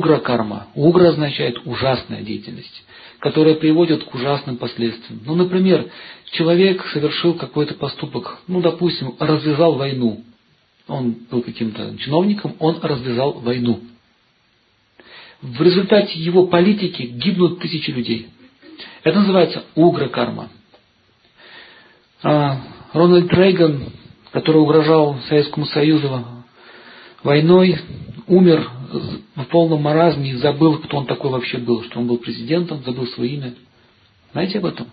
угра карма. Угра означает ужасная деятельность, которая приводит к ужасным последствиям. Ну, например, человек совершил какой-то поступок, ну, допустим, развязал войну. Он был каким-то чиновником, он развязал войну. В результате его политики гибнут тысячи людей. Это называется угра карма. А Рональд Рейган, который угрожал Советскому Союзу войной, умер в полном маразме и забыл, кто он такой вообще был, что он был президентом, забыл свое имя. Знаете об этом?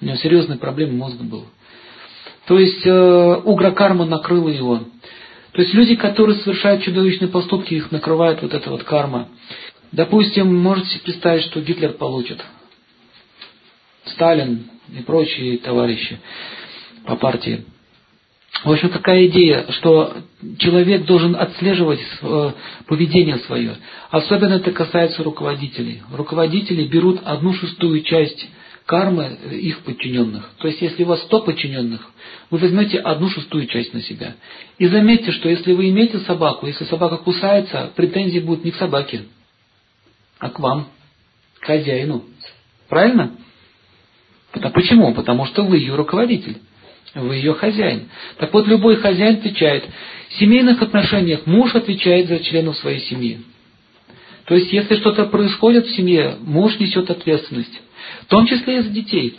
У него серьезные проблемы мозга было. То есть э, угра карма накрыла его. То есть люди, которые совершают чудовищные поступки, их накрывает вот эта вот карма. Допустим, можете представить, что Гитлер получит. Сталин и прочие товарищи по партии. В общем, такая идея, что человек должен отслеживать э, поведение свое. Особенно это касается руководителей. Руководители берут одну шестую часть кармы их подчиненных. То есть, если у вас 100 подчиненных, вы возьмете одну шестую часть на себя. И заметьте, что если вы имеете собаку, если собака кусается, претензии будут не к собаке, а к вам, к хозяину. Правильно? Почему? Потому что вы ее руководитель. Вы ее хозяин. Так вот, любой хозяин отвечает. В семейных отношениях муж отвечает за членов своей семьи. То есть, если что-то происходит в семье, муж несет ответственность. В том числе и за детей.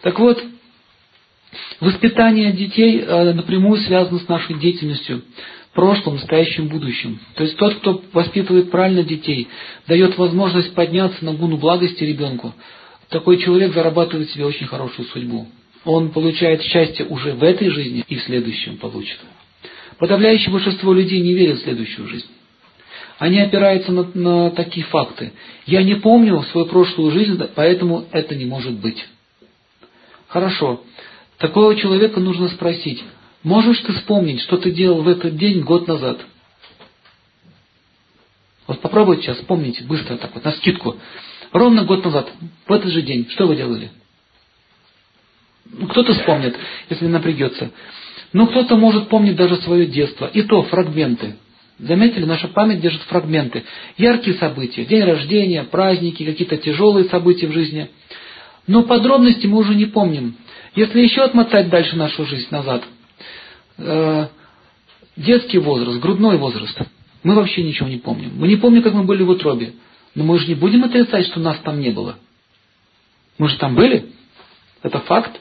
Так вот, воспитание детей э, напрямую связано с нашей деятельностью в прошлом, настоящем, будущем. То есть тот, кто воспитывает правильно детей, дает возможность подняться на гуну благости ребенку, такой человек зарабатывает себе очень хорошую судьбу он получает счастье уже в этой жизни и в следующем получит. Подавляющее большинство людей не верят в следующую жизнь. Они опираются на, на такие факты. Я не помню свою прошлую жизнь, поэтому это не может быть. Хорошо. Такого человека нужно спросить, можешь ты вспомнить, что ты делал в этот день год назад? Вот попробуйте сейчас вспомнить быстро так вот, на скидку. Ровно год назад, в этот же день, что вы делали? Ну, кто-то вспомнит, если напрягется. Но кто-то может помнить даже свое детство. И то фрагменты. Заметили, наша память держит фрагменты. Яркие события, день рождения, праздники, какие-то тяжелые события в жизни. Но подробности мы уже не помним. Если еще отмотать дальше нашу жизнь назад, э, детский возраст, грудной возраст, мы вообще ничего не помним. Мы не помним, как мы были в утробе. Но мы же не будем отрицать, что нас там не было. Мы же там были. Это факт.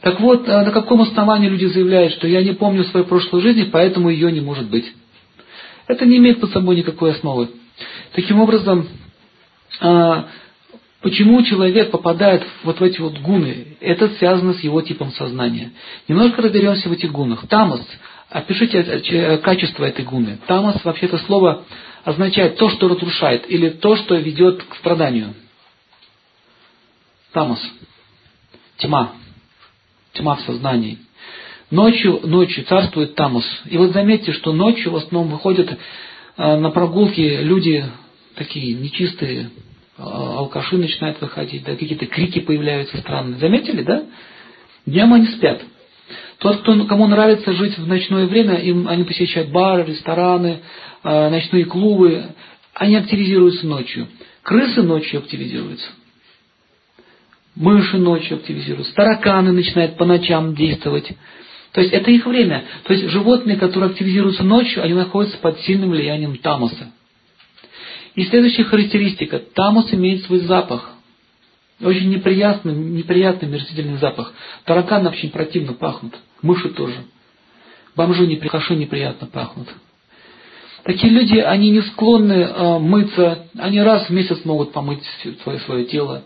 Так вот, э, на каком основании люди заявляют, что я не помню своей прошлой жизни, поэтому ее не может быть. Это не имеет под собой никакой основы. Таким образом, э, почему человек попадает вот в эти вот гуны? Это связано с его типом сознания. Немножко разберемся в этих гунах. Тамас. Опишите э, качество этой гуны. Тамас, вообще-то слово означает то, что разрушает, или то, что ведет к страданию. Тамас. Тьма тьма в сознании. Ночью, ночью царствует тамус. И вот заметьте, что ночью в основном выходят э, на прогулки люди такие нечистые, э, алкаши начинают выходить, да, какие-то крики появляются странные. Заметили, да? Днем они спят. Тот, кто, кому нравится жить в ночное время, им, они посещают бары, рестораны, э, ночные клубы, они активизируются ночью. Крысы ночью активизируются мыши ночью активизируются, тараканы начинают по ночам действовать. То есть это их время. То есть животные, которые активизируются ночью, они находятся под сильным влиянием тамоса. И следующая характеристика. Тамос имеет свой запах. Очень неприятный, неприятный мерзительный запах. Тараканы очень противно пахнут. Мыши тоже. Бомжи неприхоши неприятно пахнут. Такие люди, они не склонны э, мыться. Они раз в месяц могут помыть свое, свое тело.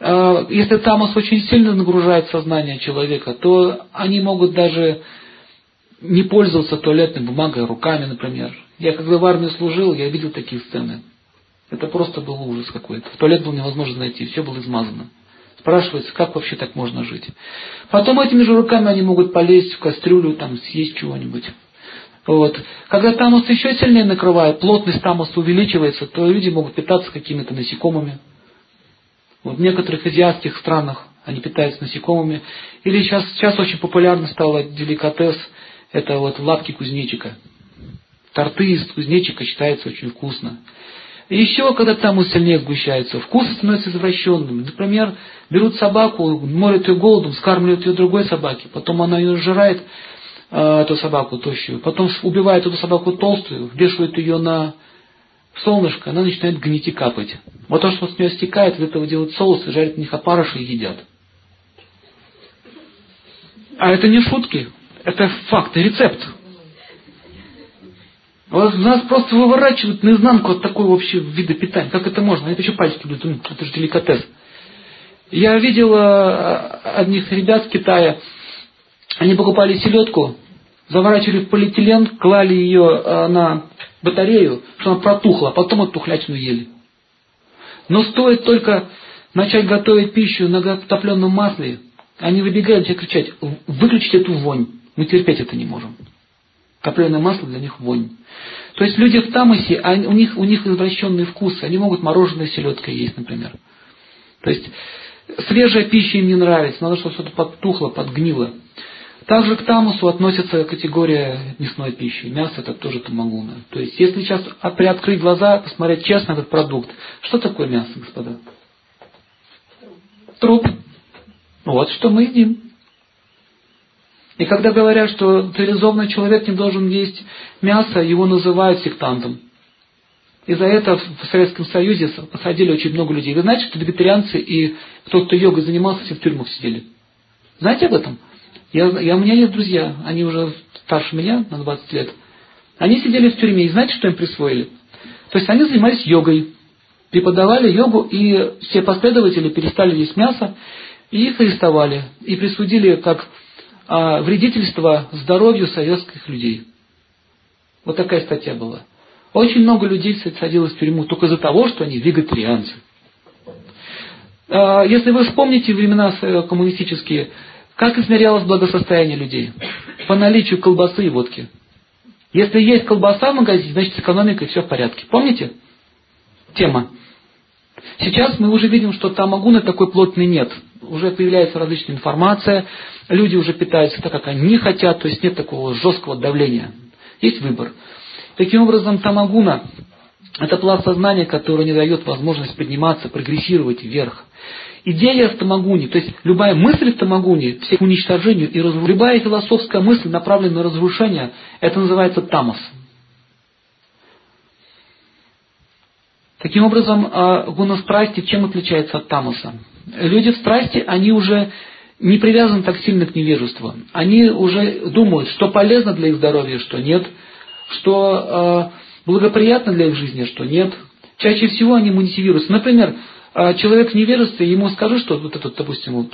Э, если тамос очень сильно нагружает сознание человека, то они могут даже не пользоваться туалетной бумагой руками, например. Я когда в армии служил, я видел такие сцены. Это просто был ужас какой-то. В туалет было невозможно найти, все было измазано. Спрашивается, как вообще так можно жить. Потом этими же руками они могут полезть в кастрюлю, там, съесть чего-нибудь. Вот. Когда тамос еще сильнее накрывает, плотность тамоса увеличивается, то люди могут питаться какими-то насекомыми. Вот в некоторых азиатских странах они питаются насекомыми. Или сейчас, сейчас очень популярно стало деликатес, это вот лапки кузнечика. торты из кузнечика считается очень вкусно. И еще, когда там сильнее сгущается, вкус становится извращенным. Например, берут собаку, морят ее голодом, скармливают ее другой собаке, потом она ее сжирает, э, эту собаку тощую, потом убивает эту собаку толстую, вешают ее на солнышко, она начинает гнить и капать. Вот то, что с нее стекает, из этого делают соус, и жарят на них опарыши и едят. А это не шутки, это факт, рецепт. Вот нас просто выворачивают наизнанку от такой вообще вида питания. Как это можно? Они еще пальчики будут, это же деликатес. Я видел э, одних ребят в Китае, они покупали селедку, заворачивали в полиэтилен, клали ее э, на батарею, что она протухла, а потом эту тухлятину ели. Но стоит только начать готовить пищу на топленом масле, они выбегают и кричать, выключите эту вонь, мы терпеть это не можем. Топленое масло для них вонь. То есть люди в тамосе, они, у, них, у них извращенный вкус, они могут мороженое селедкой есть, например. То есть свежая пища им не нравится, надо, чтобы что-то подтухло, подгнило. Также к тамусу относится категория мясной пищи. Мясо это тоже тамагуна. То есть, если сейчас приоткрыть глаза, посмотреть честно этот продукт, что такое мясо, господа? Труп. Вот что мы едим. И когда говорят, что цивилизованный человек не должен есть мясо, его называют сектантом. И за это в Советском Союзе посадили очень много людей. Вы знаете, что вегетарианцы и кто, кто йогой занимался, все в тюрьмах сидели? Знаете об этом? Я, я, у меня есть друзья, они уже старше меня на 20 лет. Они сидели в тюрьме, и знаете, что им присвоили? То есть они занимались йогой, преподавали йогу, и все последователи перестали есть мясо, и их арестовали, и присудили как а, вредительство здоровью советских людей. Вот такая статья была. Очень много людей садилось в тюрьму только из-за того, что они вегетарианцы. А, если вы вспомните времена э, коммунистические, как измерялось благосостояние людей? По наличию колбасы и водки. Если есть колбаса в магазине, значит с экономикой все в порядке. Помните? Тема. Сейчас мы уже видим, что тамагуны такой плотный нет. Уже появляется различная информация, люди уже питаются так, как они хотят, то есть нет такого жесткого давления. Есть выбор. Таким образом, тамагуна – это пласт сознания, который не дает возможность подниматься, прогрессировать вверх. Идея в тамагуне, то есть любая мысль в тамагуне, все к уничтожению и разрушению, любая философская мысль, направленная на разрушение, это называется тамас. Таким образом, а, гуна страсти чем отличается от тамаса? Люди в страсти, они уже не привязаны так сильно к невежеству. Они уже думают, что полезно для их здоровья, что нет, что э, благоприятно для их жизни, что нет. Чаще всего они мотивируются. Например, человек в невежестве, ему скажи, что вот это, допустим, вот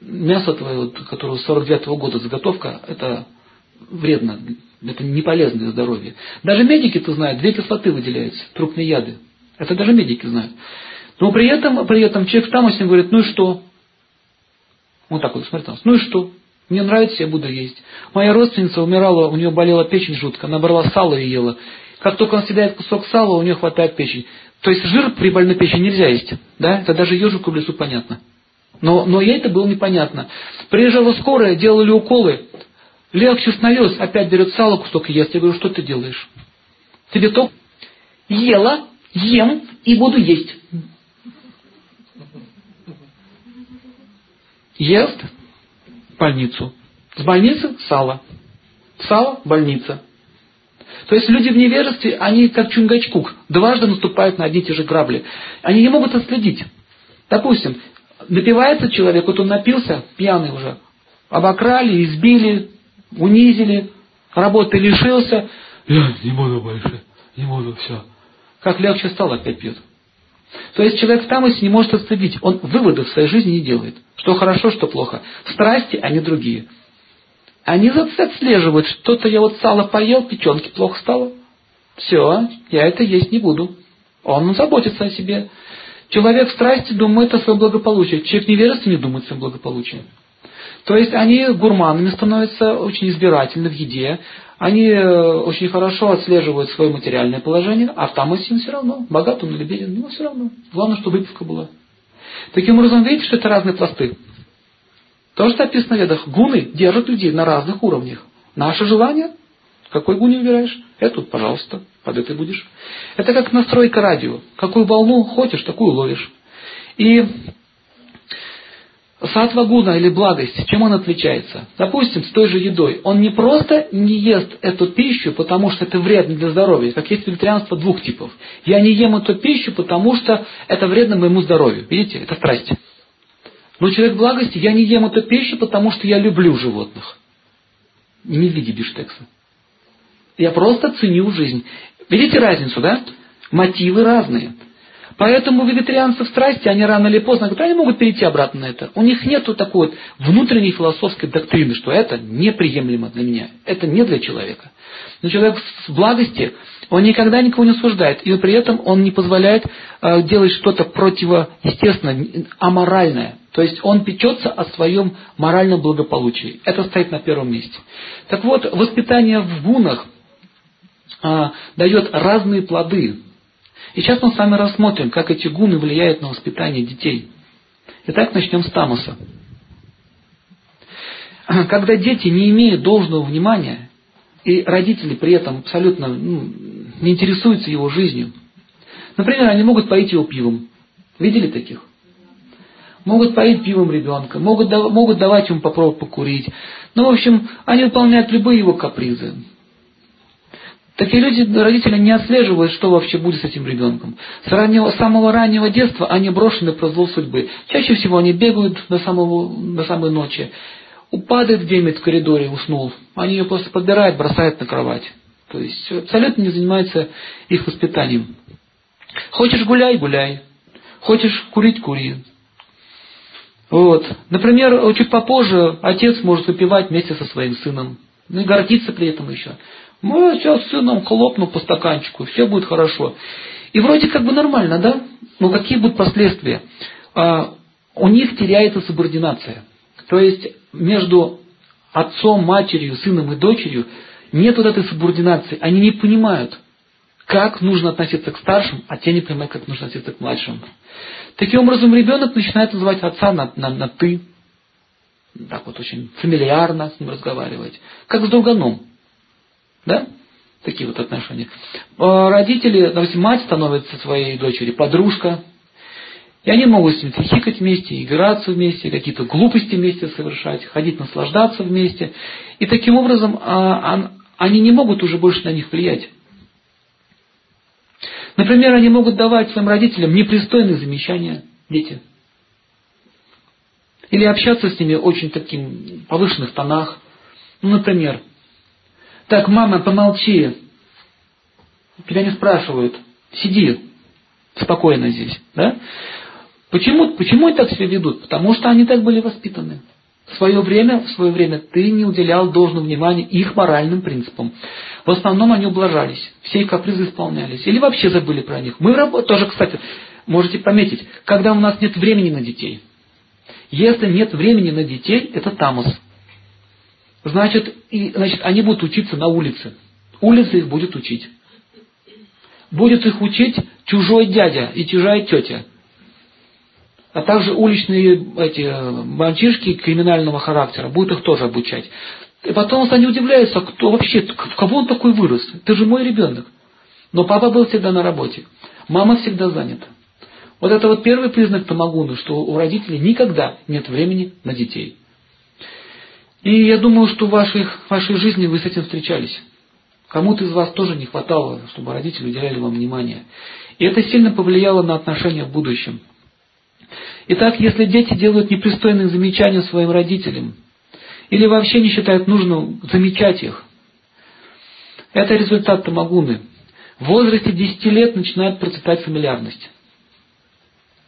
мясо твое, вот, которое 49-го года заготовка, это вредно, это не полезно для здоровья. Даже медики-то знают, две кислоты выделяются, трупные яды. Это даже медики знают. Но при этом, при этом человек в тамосе говорит, ну и что? Вот так вот, смотри, ну и что? Мне нравится, я буду есть. Моя родственница умирала, у нее болела печень жутко, она брала сало и ела. Как только он съедает кусок сала, у нее хватает печень. То есть жир при больной печени нельзя есть. Да? Это даже ежику в лесу понятно. Но, но ей это было непонятно. Приезжала скорая, делали уколы. Легче становилось, опять берет сало, кусок ест. Я говорю, что ты делаешь? Тебе то ела, ем и буду есть. ест больницу. С больницы сало. Сало – больница. То есть люди в невежестве, они как Чунгачкук, дважды наступают на одни и те же грабли. Они не могут отследить. Допустим, напивается человек, вот он напился, пьяный уже, обокрали, избили, унизили, работы лишился. Я не буду больше, не буду, все. Как легче стало, опять пьет. То есть человек в тамосе не может отследить, он выводов в своей жизни не делает. Что хорошо, что плохо. Страсти, а не другие. Они отслеживают, что-то я вот сало поел, печенки плохо стало. Все, я это есть не буду. Он заботится о себе. Человек в страсти думает о своем благополучии. Человек в невежестве не думает о своем благополучии. То есть они гурманами становятся, очень избирательны в еде, они э, очень хорошо отслеживают свое материальное положение, а тамосе им все равно, богат он или беден, ему все равно. Главное, чтобы выпивка была. Таким образом, видите, что это разные пласты. То, что описано в ведах, гуны держат людей на разных уровнях. Наше желание Какой гуни выбираешь? Эту, пожалуйста, под этой будешь. Это как настройка радио. Какую волну хочешь, такую ловишь. И Сатва гуна или благость, чем он отличается? Допустим, с той же едой. Он не просто не ест эту пищу, потому что это вредно для здоровья, как есть вегетарианство двух типов. Я не ем эту пищу, потому что это вредно моему здоровью. Видите, это страсть. Но человек благости, я не ем эту пищу, потому что я люблю животных. Не в виде биштекса. Я просто ценю жизнь. Видите разницу, да? Мотивы разные. Поэтому вегетарианцы в страсти, они рано или поздно, они могут перейти обратно на это. У них нет такой вот внутренней философской доктрины, что это неприемлемо для меня, это не для человека. Но человек в благости, он никогда никого не осуждает, и при этом он не позволяет э, делать что-то противоестественное, аморальное. То есть он печется о своем моральном благополучии. Это стоит на первом месте. Так вот, воспитание в гунах э, дает разные плоды. И сейчас мы с вами рассмотрим, как эти гуны влияют на воспитание детей. Итак, начнем с тамаса. Когда дети не имеют должного внимания, и родители при этом абсолютно ну, не интересуются его жизнью, например, они могут поить его пивом. Видели таких? Могут поить пивом ребенка, могут, могут давать ему попробовать покурить. Ну, в общем, они выполняют любые его капризы. Такие люди, родители не отслеживают, что вообще будет с этим ребенком. С раннего, самого раннего детства они брошены в произвол судьбы. Чаще всего они бегают до, самого, до самой ночи. Упадает где-нибудь в коридоре, уснул. Они ее просто подбирают, бросают на кровать. То есть абсолютно не занимаются их воспитанием. Хочешь гуляй, гуляй. Хочешь курить, кури. Вот. Например, чуть попозже отец может выпивать вместе со своим сыном. Ну и гордиться при этом еще. Мы сейчас с сыном хлопну по стаканчику, все будет хорошо. И вроде как бы нормально, да? Но какие будут последствия? А, у них теряется субординация. То есть между отцом, матерью, сыном и дочерью нет вот этой субординации. Они не понимают, как нужно относиться к старшим, а те не понимают, как нужно относиться к младшим. Таким образом, ребенок начинает называть отца на, на, на «ты», так вот очень фамильярно с ним разговаривать, как с друганом. Да? Такие вот отношения. А родители, допустим, мать становится своей дочери подружка, и они могут с ним хихикать вместе, играться вместе, какие-то глупости вместе совершать, ходить наслаждаться вместе. И таким образом а, они не могут уже больше на них влиять. Например, они могут давать своим родителям непристойные замечания, дети. Или общаться с ними очень таким повышенных тонах. Ну, например, так, мама, помолчи. Тебя не спрашивают. Сиди спокойно здесь. Да? Почему, почему они так себя ведут? Потому что они так были воспитаны. В свое время, в свое время ты не уделял должного внимания их моральным принципам. В основном они ублажались, все их капризы исполнялись. Или вообще забыли про них. Мы тоже, кстати, можете пометить, когда у нас нет времени на детей. Если нет времени на детей, это тамос значит, и, значит, они будут учиться на улице. Улица их будет учить. Будет их учить чужой дядя и чужая тетя. А также уличные эти мальчишки криминального характера. Будут их тоже обучать. И потом они удивляются, кто вообще, в кого он такой вырос? Ты же мой ребенок. Но папа был всегда на работе. Мама всегда занята. Вот это вот первый признак тамагуны, что у родителей никогда нет времени на детей. И я думаю, что в вашей, в вашей жизни вы с этим встречались. Кому-то из вас тоже не хватало, чтобы родители уделяли вам внимание. И это сильно повлияло на отношения в будущем. Итак, если дети делают непристойные замечания своим родителям, или вообще не считают нужным замечать их, это результат тамагуны. В возрасте 10 лет начинает процветать фамильярность.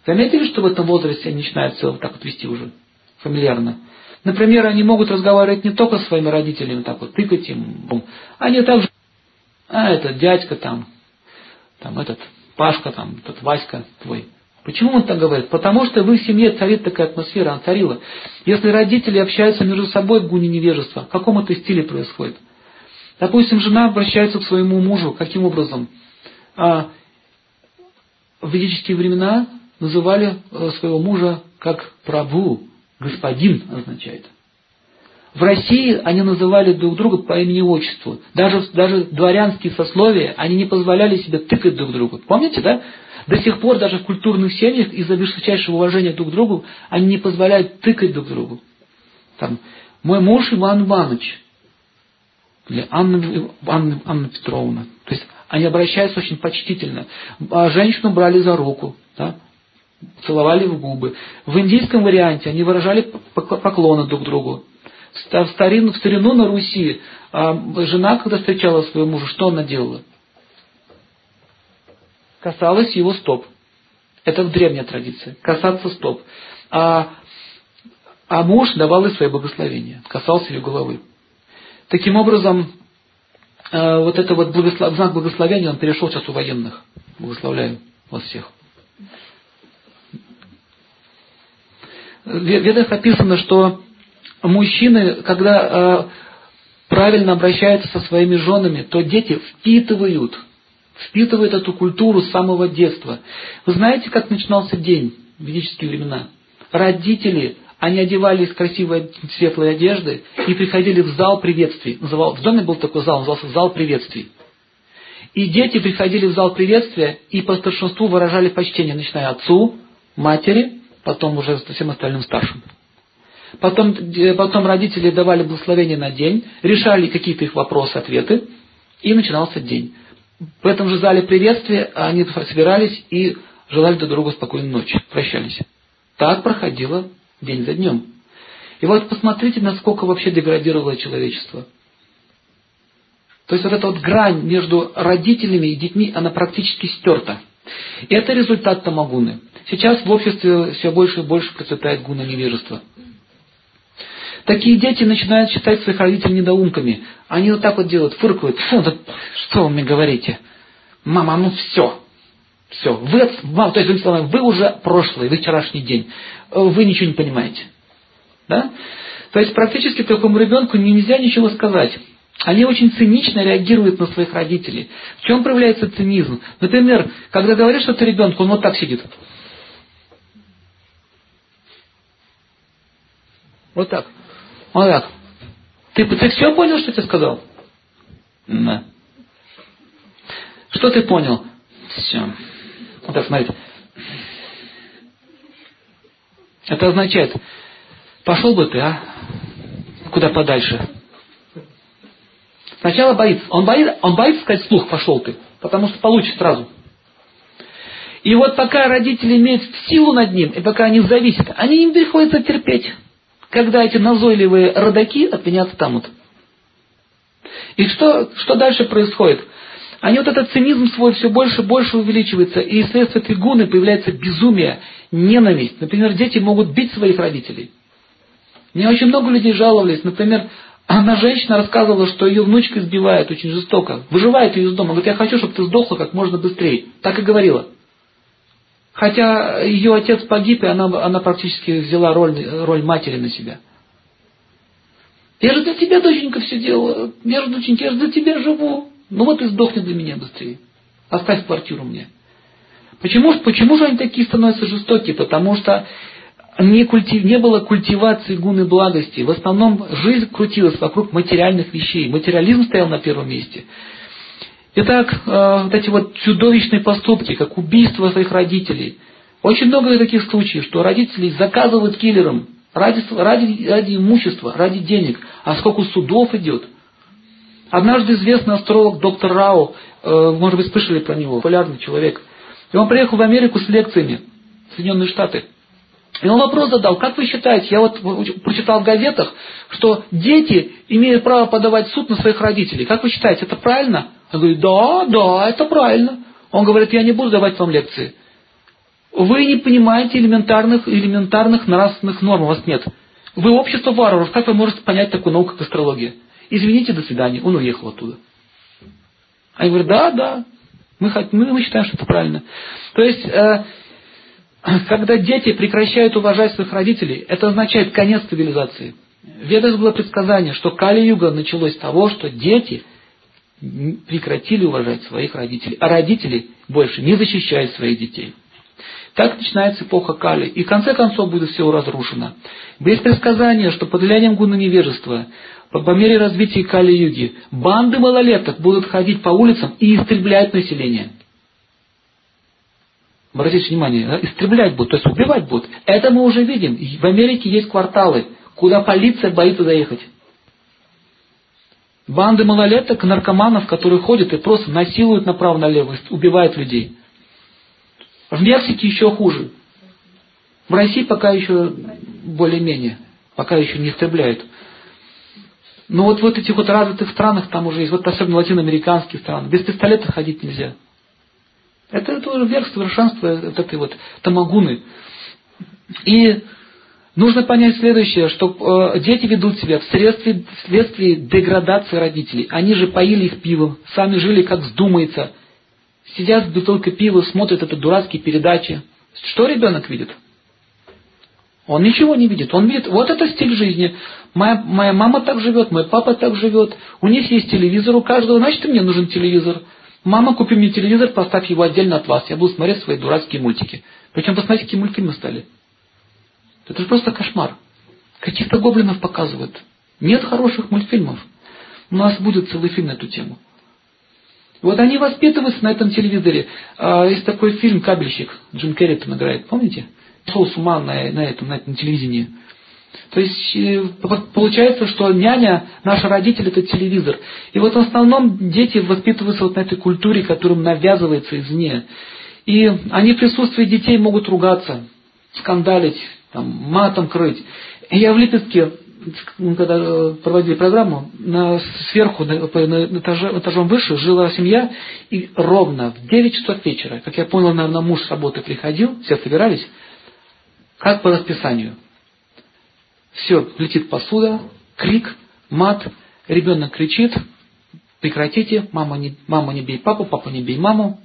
Заметили, что в этом возрасте они начинают все вот так вот вести уже фамильярно? Например, они могут разговаривать не только со своими родителями, так вот тыкать им, они также, а этот дядька там, там этот Пашка там, этот Васька твой. Почему он так говорит? Потому что в их семье царит такая атмосфера, она царила. Если родители общаются между собой в гуне невежества, в каком это стиле происходит? Допустим, жена обращается к своему мужу, каким образом? А, в ведические времена называли э, своего мужа как праву, господин означает. В России они называли друг друга по имени и отчеству. Даже, даже дворянские сословия, они не позволяли себе тыкать друг другу. Помните, да? До сих пор даже в культурных семьях из-за высочайшего уважения друг к другу они не позволяют тыкать друг другу. Там, мой муж Иван Иванович, или Анна, Анна, Анна Петровна. То есть они обращаются очень почтительно. А женщину брали за руку, да? целовали в губы. В индийском варианте они выражали поклоны друг другу. В старину, в старину на Руси а, жена, когда встречала своего мужа, что она делала? Касалась его стоп. Это древняя традиция. Касаться стоп. А, а муж давал ей свои благословения. Касался ее головы. Таким образом, э, вот это вот благослов... знак благословения, он перешел сейчас у военных. Благословляю вас всех. В Ведах описано, что мужчины, когда э, правильно обращаются со своими женами, то дети впитывают, впитывают эту культуру с самого детства. Вы знаете, как начинался день в ведические времена? Родители они одевались в красивые светлые одежды и приходили в зал приветствий. В доме был такой зал, назывался зал приветствий. И дети приходили в зал приветствия и по старшинству выражали почтение, начиная отцу, матери, потом уже всем остальным старшим. Потом, э, потом родители давали благословение на день, решали какие-то их вопросы, ответы, и начинался день. В этом же зале приветствия они собирались и желали друг другу спокойной ночи, прощались. Так проходило день за днем. И вот посмотрите, насколько вообще деградировало человечество. То есть вот эта вот грань между родителями и детьми, она практически стерта. И это результат тамагуны. Сейчас в обществе все больше и больше процветает гуна невежества. Такие дети начинают считать своих родителей недоумками. Они вот так вот делают, фыркают. Фу, да что вы мне говорите? Мама, ну все. Все. Вы, мама, то есть, вы уже прошлый, вы вчерашний день. Э, вы ничего не понимаете. Да? То есть практически такому ребенку нельзя ничего сказать. Они очень цинично реагируют на своих родителей. В чем проявляется цинизм? Например, когда говоришь что-то ребенку, он вот так сидит. Вот так. Вот так. Ты, ты все понял, что я тебе сказал? Да. Что ты понял? Все. Вот так, смотрите. Это означает, пошел бы ты, а? Куда подальше. Сначала боится. Он боится, он боится сказать слух, пошел ты. Потому что получит сразу. И вот пока родители имеют силу над ним, и пока они зависят, они им приходится терпеть. Когда эти назойливые родаки от меня отстанут. И что, что дальше происходит? Они вот этот цинизм свой все больше и больше увеличивается, и вследствие этой гуны появляется безумие, ненависть. Например, дети могут бить своих родителей. Мне очень много людей жаловались. Например, одна женщина рассказывала, что ее внучка избивает очень жестоко. Выживает ее из дома. Говорит, я хочу, чтобы ты сдохла как можно быстрее. Так и говорила. Хотя ее отец погиб, и она, она практически взяла роль, роль матери на себя. Я же для тебя, доченька, все делала. Я же, доченька, я же для тебя живу. Ну вот и сдохни для меня быстрее. Оставь квартиру мне. Почему, почему же они такие становятся жестокие? Потому что не, культив, не было культивации гуны благости. В основном жизнь крутилась вокруг материальных вещей. Материализм стоял на первом месте. Итак, э, вот эти вот чудовищные поступки, как убийство своих родителей. Очень много таких случаев, что родители заказывают киллерам ради, ради, ради имущества, ради денег. А сколько судов идет – Однажды известный астролог доктор Рау, э, может быть, слышали про него, популярный человек, и он приехал в Америку с лекциями, в Соединенные Штаты. И он вопрос задал, как вы считаете, я вот прочитал в газетах, что дети имеют право подавать суд на своих родителей. Как вы считаете, это правильно? Он говорит, да, да, это правильно. Он говорит, я не буду давать вам лекции. Вы не понимаете элементарных, элементарных нравственных норм, у вас нет. Вы общество варваров, как вы можете понять такую науку, как астрология? извините, до свидания, он уехал оттуда. Они говорят, да, да, мы, мы, мы считаем, что это правильно. То есть, э, когда дети прекращают уважать своих родителей, это означает конец цивилизации. В Ведах было предсказание, что Кали-юга началось с того, что дети прекратили уважать своих родителей, а родители больше не защищают своих детей. Так начинается эпоха Кали. И в конце концов будет все разрушено. Есть предсказание, что под влиянием гуна невежества, по, мере развития Кали-юги, банды малолеток будут ходить по улицам и истреблять население. Обратите внимание, истреблять будут, то есть убивать будут. Это мы уже видим. В Америке есть кварталы, куда полиция боится заехать. Банды малолеток, наркоманов, которые ходят и просто насилуют направо-налево, убивают людей. В Мексике еще хуже. В России пока еще более-менее, пока еще не истребляют. Но вот в вот этих вот развитых странах там уже есть, вот особенно латиноамериканских стран, без пистолета ходить нельзя. Это, это уже верх совершенства вот этой вот тамагуны. И нужно понять следующее, что э, дети ведут себя вследствие, вследствие деградации родителей. Они же поили их пивом, сами жили как вздумается. Сидят с бутылкой пива, смотрят это дурацкие передачи. Что ребенок видит? Он ничего не видит. Он видит, вот это стиль жизни. Моя, моя мама так живет, мой папа так живет. У них есть телевизор у каждого, значит, мне нужен телевизор. Мама, купи мне телевизор, поставь его отдельно от вас. Я буду смотреть свои дурацкие мультики. Причем посмотрите, какие мультфильмы стали. Это же просто кошмар. Каких-то гоблинов показывают. Нет хороших мультфильмов. У нас будет целый фильм на эту тему. Вот они воспитываются на этом телевизоре. А, есть такой фильм «Кабельщик», Джим Керри там играет, помните? Шел с ума на, на, этом, на этом телевидении. То есть э, получается, что няня, наши родители, это телевизор. И вот в основном дети воспитываются вот на этой культуре, которым навязывается извне. И они в присутствии детей могут ругаться, скандалить, там, матом крыть. И я в Липецке, когда э, проводили программу, на, сверху, на, на этаже, этажом выше жила семья, и ровно в 9 часов вечера, как я понял, наверное, муж с работы приходил, все собирались, как по расписанию – все, летит посуда, крик, мат, ребенок кричит, прекратите, мама не, мама не бей папу, папа не бей маму.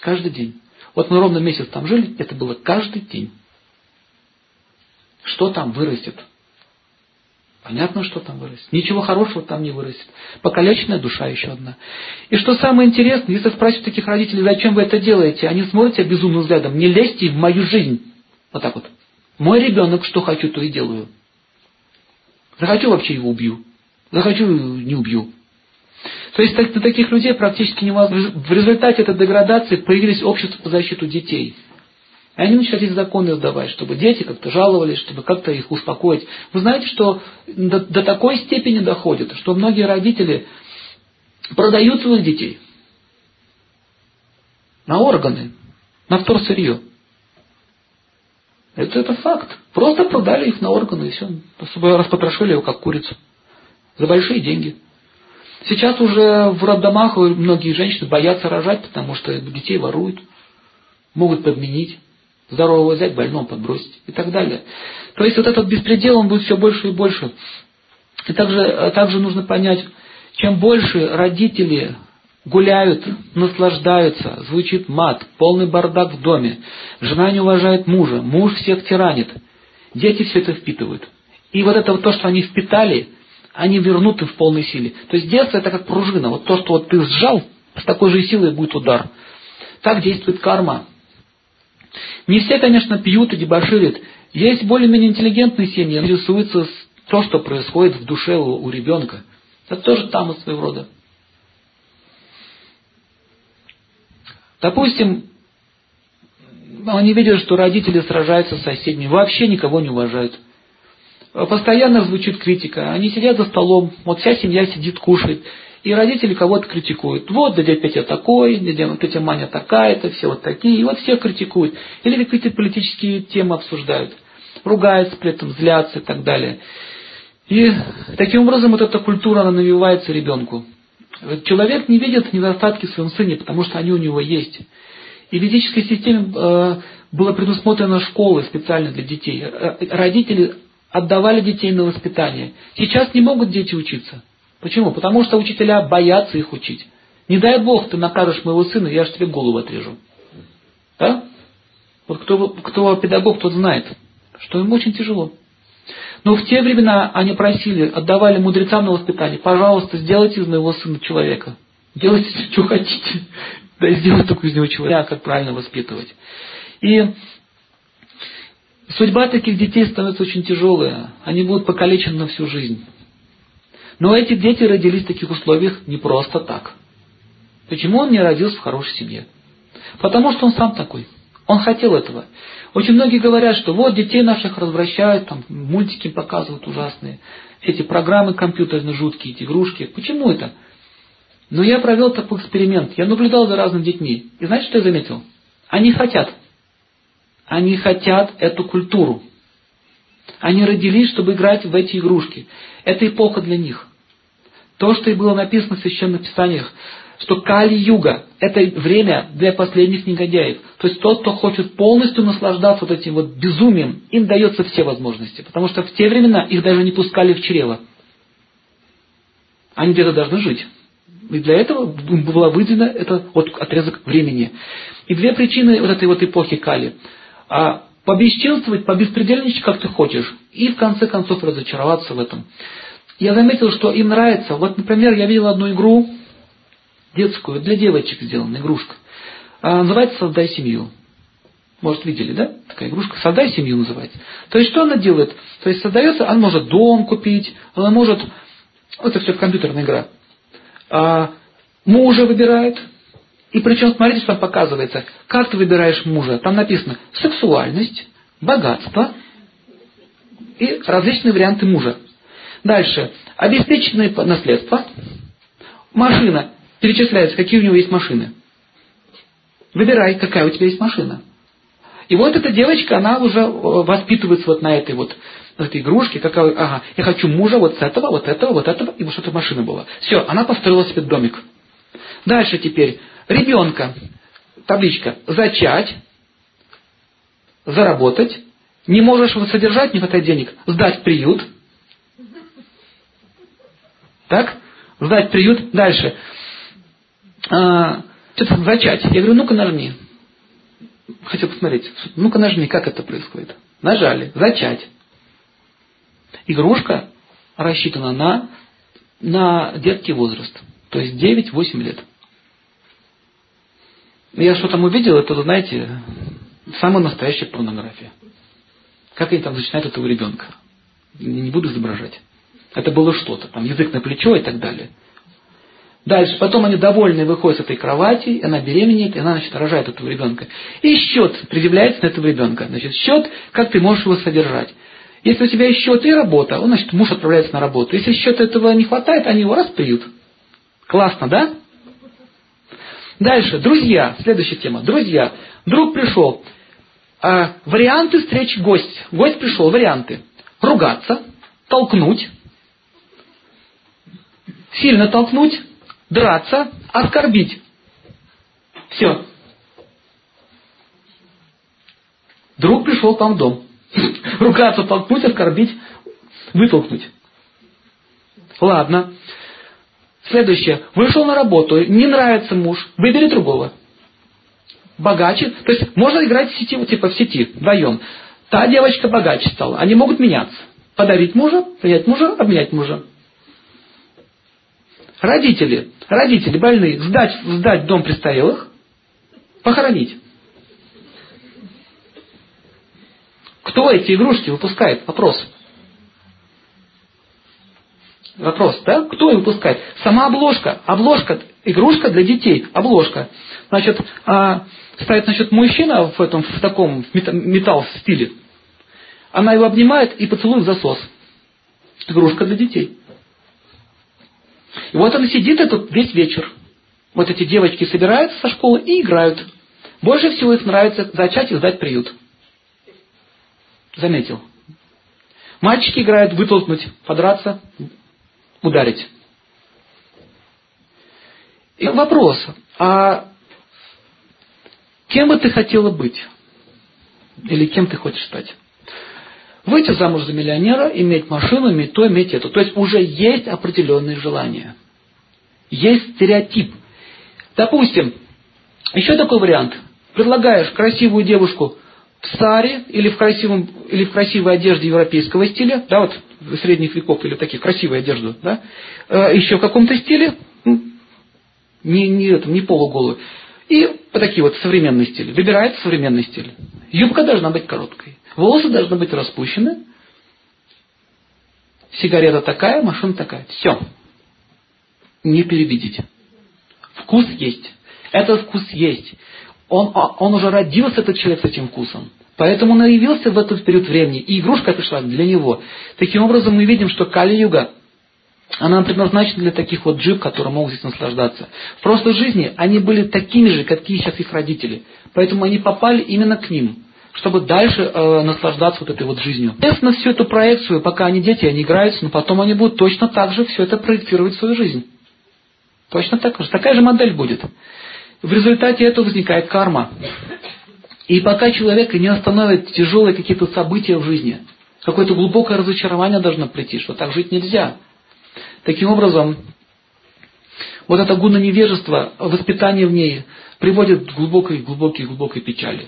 Каждый день. Вот мы ровно месяц там жили, это было каждый день. Что там вырастет? Понятно, что там вырастет. Ничего хорошего там не вырастет. Покалеченная душа еще одна. И что самое интересное, если спросить таких родителей, зачем вы это делаете, они смотрят безумным взглядом, не лезьте в мою жизнь. Вот так вот. Мой ребенок, что хочу, то и делаю. Захочу, вообще его убью. Захочу, не убью. То есть на таких людей практически невозможно. В результате этой деградации появились общества по защиту детей. И они начали эти законы сдавать, чтобы дети как-то жаловались, чтобы как-то их успокоить. Вы знаете, что до, до такой степени доходит, что многие родители продают своих детей на органы, на вторсырье. Это, это факт. Просто продали их на органы и все. Распотрошили его как курицу. За большие деньги. Сейчас уже в роддомах многие женщины боятся рожать, потому что детей воруют. Могут подменить. Здорового взять, больного подбросить и так далее. То есть вот этот беспредел, он будет все больше и больше. И также, также нужно понять, чем больше родители гуляют, наслаждаются, звучит мат, полный бардак в доме, жена не уважает мужа, муж всех тиранит, дети все это впитывают. И вот это вот то, что они впитали, они вернут им в полной силе. То есть детство это как пружина. Вот то, что вот ты сжал, с такой же силой будет удар. Так действует карма. Не все, конечно, пьют и дебоширят. Есть более-менее интеллигентные семьи, интересуются то, что происходит в душе у, у ребенка. Это тоже там из своего рода. Допустим, они видят, что родители сражаются с соседями, вообще никого не уважают. Постоянно звучит критика. Они сидят за столом, вот вся семья сидит, кушает, и родители кого-то критикуют. Вот дядя Петя такой, дядя Петя Маня такая-то, все вот такие, и вот всех критикуют. Или какие-то политические темы обсуждают. Ругаются при этом, злятся и так далее. И таким образом вот эта культура, она навивается ребенку. Человек не видит недостатки в своем сыне, потому что они у него есть. И в ведической системе э, была предусмотрена школа специально для детей. Э, родители отдавали детей на воспитание. Сейчас не могут дети учиться. Почему? Потому что учителя боятся их учить. Не дай Бог, ты накажешь моего сына, я же тебе голову отрежу. Да? Вот кто, кто педагог, тот знает, что ему очень тяжело. Но в те времена они просили, отдавали мудрецам на воспитание, пожалуйста, сделайте из моего сына человека. Делайте, что хотите. Да и сделайте только из него человека, как правильно воспитывать. И судьба таких детей становится очень тяжелая. Они будут покалечены на всю жизнь. Но эти дети родились в таких условиях не просто так. Почему он не родился в хорошей семье? Потому что он сам такой. Он хотел этого. Очень многие говорят, что вот детей наших развращают, там мультики показывают ужасные, эти программы компьютерные жуткие, эти игрушки. Почему это? Но я провел такой эксперимент. Я наблюдал за разными детьми. И знаете, что я заметил? Они хотят. Они хотят эту культуру. Они родились, чтобы играть в эти игрушки. Это эпоха для них. То, что и было написано в Священных Писаниях, что Кали-юга – это время для последних негодяев. То есть тот, кто хочет полностью наслаждаться вот этим вот безумием, им дается все возможности. Потому что в те времена их даже не пускали в чрево. Они где-то должны жить. И для этого была выделена это вот отрезок времени. И две причины вот этой вот эпохи Кали. А побесчинствовать, побеспредельничать, как ты хочешь, и в конце концов разочароваться в этом. Я заметил, что им нравится. Вот, например, я видел одну игру, детскую, для девочек сделана игрушка. А, называется «Создай семью». Может, видели, да? Такая игрушка. «Создай семью» называется. То есть, что она делает? То есть, создается, она может дом купить, она может... Это все компьютерная игра. А, мужа выбирает. И причем, смотрите, что там показывается. Как ты выбираешь мужа? Там написано сексуальность, богатство и различные варианты мужа. Дальше. Обеспеченное наследство. Машина перечисляется, какие у него есть машины. Выбирай, какая у тебя есть машина. И вот эта девочка, она уже э, воспитывается вот на этой вот этой игрушке, какая, ага, я хочу мужа вот с этого, вот этого, вот этого, и вот что-то машина была. Все, она построила себе домик. Дальше теперь, ребенка, табличка, зачать, заработать, не можешь его содержать, не хватает денег, сдать приют. Так? Сдать приют. Дальше а, что-то зачать. Я говорю, ну-ка нажми. Хотел посмотреть. Ну-ка нажми, как это происходит. Нажали. Зачать. Игрушка рассчитана на, на детский возраст. То есть 9-8 лет. Я что там увидел, это, знаете, самая настоящая порнография. Как они там начинают этого ребенка. Не буду изображать. Это было что-то. Там язык на плечо и так далее. Дальше, потом они довольны выходят с этой кровати, она беременеет, и она, значит, рожает этого ребенка. И счет предъявляется на этого ребенка. Значит, счет, как ты можешь его содержать. Если у тебя есть счет и работа, он, значит, муж отправляется на работу. Если счета этого не хватает, они его распьют. Классно, да? Дальше, друзья. Следующая тема. Друзья. Друг пришел. А, варианты встречи гость. Гость пришел, варианты. Ругаться, толкнуть, сильно толкнуть, драться, оскорбить. Все. Друг пришел к вам в дом. Ругаться, толкнуть, оскорбить, вытолкнуть. Ладно. Следующее. Вышел на работу, не нравится муж, выбери другого. Богаче. То есть можно играть в сети, типа в сети, вдвоем. Та девочка богаче стала. Они могут меняться. Подарить мужа, принять мужа, обменять мужа. Родители, родители больные, сдать, сдать дом престарелых, похоронить. Кто эти игрушки выпускает? Вопрос. Вопрос, да? Кто их выпускает? Сама обложка. Обложка, игрушка для детей. Обложка. Значит, а, стоит значит, мужчина в, этом, в таком металл стиле. Она его обнимает и поцелует в засос. Игрушка для детей. И вот он сидит этот весь вечер. Вот эти девочки собираются со школы и играют. Больше всего их нравится зачать и сдать приют. Заметил. Мальчики играют вытолкнуть, подраться, ударить. И вопрос, а кем бы ты хотела быть? Или кем ты хочешь стать? Выйти замуж за миллионера, иметь машину, иметь то, иметь это. То есть уже есть определенные желания. Есть стереотип. Допустим, еще такой вариант. Предлагаешь красивую девушку в саре или в, красивом, или в красивой одежде европейского стиля, да, вот средних веков или таких красивой одежду, да, э, еще в каком-то стиле, не, не, не полуголую, и по такие вот современные стили. Выбирает современный стиль. Юбка должна быть короткой. Волосы должны быть распущены. Сигарета такая, машина такая. Все. Не перебедите. Вкус есть. Этот вкус есть. Он, а, он уже родился, этот человек, с этим вкусом. Поэтому он явился в этот период времени, и игрушка пришла для него. Таким образом, мы видим, что Кали-юга, она предназначена для таких вот джип, которые могут здесь наслаждаться. В прошлой жизни они были такими же, какие сейчас их родители. Поэтому они попали именно к ним, чтобы дальше э, наслаждаться вот этой вот жизнью. Естественно, всю эту проекцию, пока они дети, они играются, но потом они будут точно так же все это проектировать в свою жизнь. Точно так же. Такая же модель будет. В результате этого возникает карма. И пока человека не остановят тяжелые какие-то события в жизни, какое-то глубокое разочарование должно прийти, что так жить нельзя. Таким образом, вот это гуна невежества, воспитание в ней приводит к глубокой, глубокой, глубокой печали.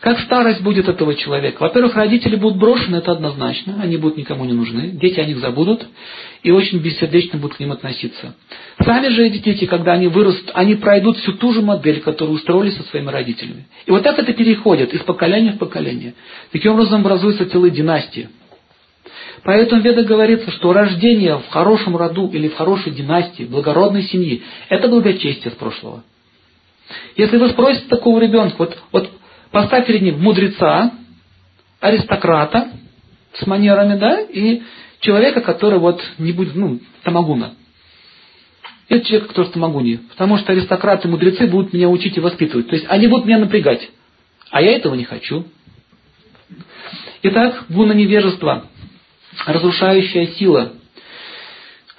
Как старость будет этого человека? Во-первых, родители будут брошены, это однозначно, они будут никому не нужны, дети о них забудут и очень бессердечно будут к ним относиться. Сами же эти дети, когда они вырастут, они пройдут всю ту же модель, которую устроили со своими родителями. И вот так это переходит из поколения в поколение. Таким образом образуются целые династии. Поэтому в Ведах говорится, что рождение в хорошем роду или в хорошей династии, благородной семьи, это благочестие с прошлого. Если вы спросите такого ребенка, вот, вот Поставь перед ним мудреца, аристократа с манерами, да, и человека, который вот не будет, ну, тамагуна. Это человек, который с тамагуни. Потому что аристократы, мудрецы будут меня учить и воспитывать. То есть они будут меня напрягать. А я этого не хочу. Итак, гуна невежества, разрушающая сила.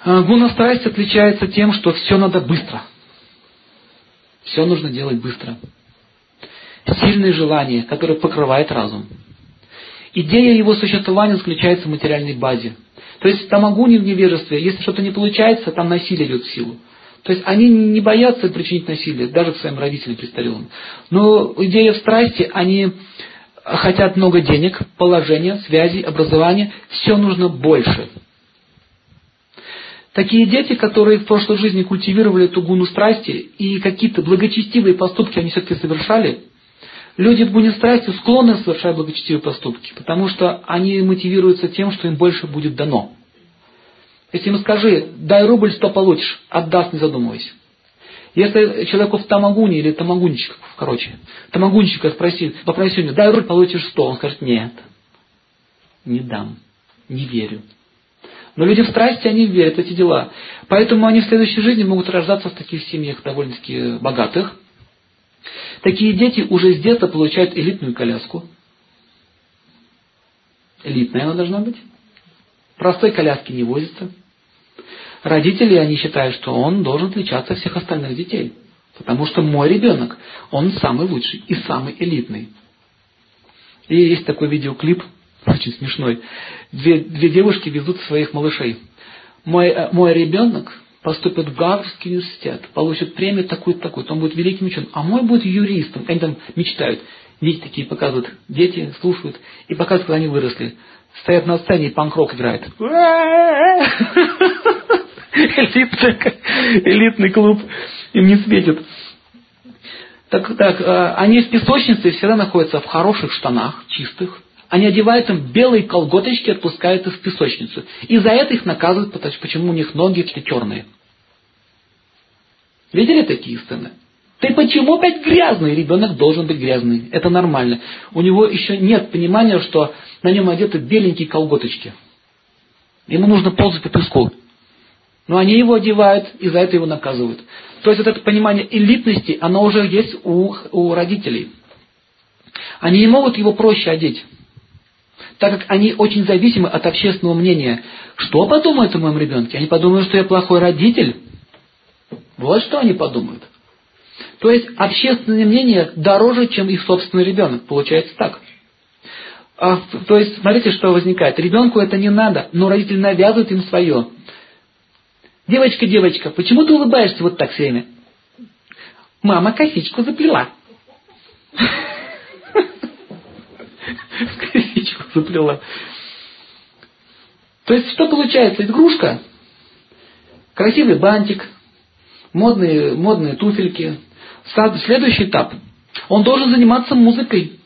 А, гуна страсть отличается тем, что все надо быстро. Все нужно делать быстро сильное желание, которое покрывает разум. Идея его существования заключается в материальной базе. То есть там огонь в невежестве, если что-то не получается, там насилие идет в силу. То есть они не боятся причинить насилие, даже к своим родителям престарелым. Но идея в страсти, они хотят много денег, положения, связей, образования, все нужно больше. Такие дети, которые в прошлой жизни культивировали эту гуну страсти и какие-то благочестивые поступки они все-таки совершали, Люди в буне страсти склонны совершать благочестивые поступки, потому что они мотивируются тем, что им больше будет дано. Если ему скажи, дай рубль, сто получишь, отдаст, не задумываясь. Если человеку в тамагуне или тамагунчик, короче, тамагунчика спроси, попроси у него, дай рубль, получишь сто, он скажет, нет, не дам, не верю. Но люди в страсти, они верят в эти дела. Поэтому они в следующей жизни могут рождаться в таких семьях довольно-таки богатых, Такие дети уже с детства получают элитную коляску. Элитная она должна быть. Простой коляски не возится. Родители, они считают, что он должен отличаться от всех остальных детей. Потому что мой ребенок, он самый лучший и самый элитный. И есть такой видеоклип, очень смешной. Две, две девушки везут своих малышей. Мой, э, мой ребенок поступит в Гарвардский университет, получит премию такую-то, такую-то, он будет великим ученым, а мой будет юристом. Они там мечтают. Дети такие показывают, дети слушают и показывают, когда они выросли. Стоят на сцене и панк-рок играет. Элитный клуб им не светит. Так, так, э, они в песочнице всегда находятся в хороших штанах, чистых, они одевают им белые колготочки и отпускают их в песочницу. И за это их наказывают, почему у них ноги черные. Видели такие сцены? Ты почему опять грязный? Ребенок должен быть грязный. Это нормально. У него еще нет понимания, что на нем одеты беленькие колготочки. Ему нужно ползать по песку. Но они его одевают, и за это его наказывают. То есть вот это понимание элитности, оно уже есть у, у родителей. Они не могут его проще одеть так как они очень зависимы от общественного мнения. Что подумают о моем ребенке? Они подумают, что я плохой родитель. Вот что они подумают. То есть общественное мнение дороже, чем их собственный ребенок. Получается так. А, то есть, смотрите, что возникает. Ребенку это не надо, но родитель навязывает им свое. Девочка, девочка, почему ты улыбаешься вот так все время? Мама косичку заплела. косичку заплела. То есть, что получается? Игрушка, красивый бантик, модные, модные туфельки. Следующий этап. Он должен заниматься музыкой.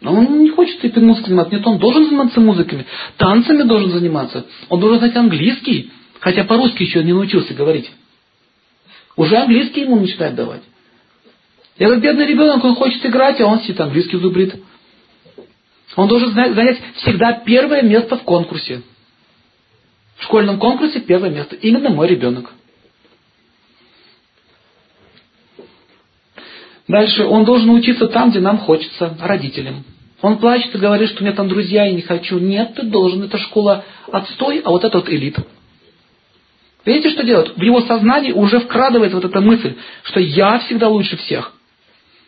Но он не хочет этой музыкой заниматься. Нет, он должен заниматься музыками. Танцами должен заниматься. Он должен знать английский. Хотя по-русски еще не научился говорить. Уже английский ему начинает давать. И этот бедный ребенок, он хочет играть, а он сидит английский зубрит. Он должен занять всегда первое место в конкурсе. В школьном конкурсе первое место. Именно мой ребенок. Дальше. Он должен учиться там, где нам хочется, родителям. Он плачет и говорит, что у меня там друзья, я не хочу. Нет, ты должен. Это школа отстой, а вот это вот элит. Видите, что делает? В его сознании уже вкрадывается вот эта мысль, что я всегда лучше всех.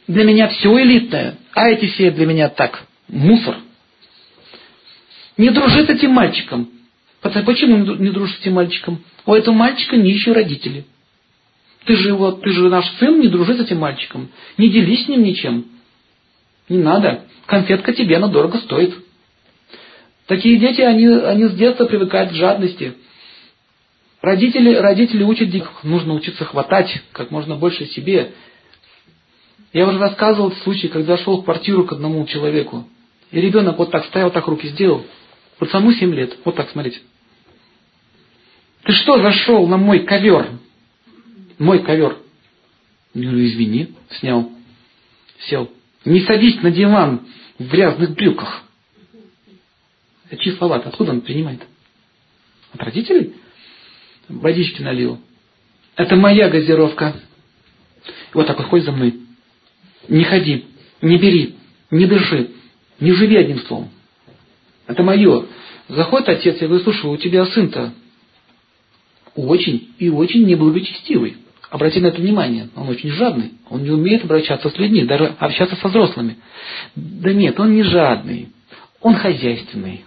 Для меня все элитное, а эти все для меня так, мусор. Не дружи с этим мальчиком. Почему не дружишь с этим мальчиком? У этого мальчика нищие родители. Ты же, вот, ты же наш сын, не дружи с этим мальчиком. Не делись с ним ничем. Не надо. Конфетка тебе, она дорого стоит. Такие дети, они, они с детства привыкают к жадности. Родители, родители учат детей, нужно учиться хватать как можно больше себе. Я уже рассказывал случай, когда зашел в квартиру к одному человеку. И ребенок вот так стоял, так руки сделал. Пацану 7 лет. Вот так, смотрите. Ты что зашел на мой ковер? Мой ковер. Ну, извини, снял. Сел. Не садись на диван в грязных брюках. Чьи слова Откуда он принимает? От родителей? Водички налил. Это моя газировка. Вот так вот, ходит за мной. Не ходи, не бери, не дыши, не живи одним словом. Это мое. Заходит отец и говорит, слушай, у тебя сын-то очень и очень неблагочестивый. Обрати на это внимание. Он очень жадный. Он не умеет обращаться с людьми, даже общаться со взрослыми. Да нет, он не жадный. Он хозяйственный.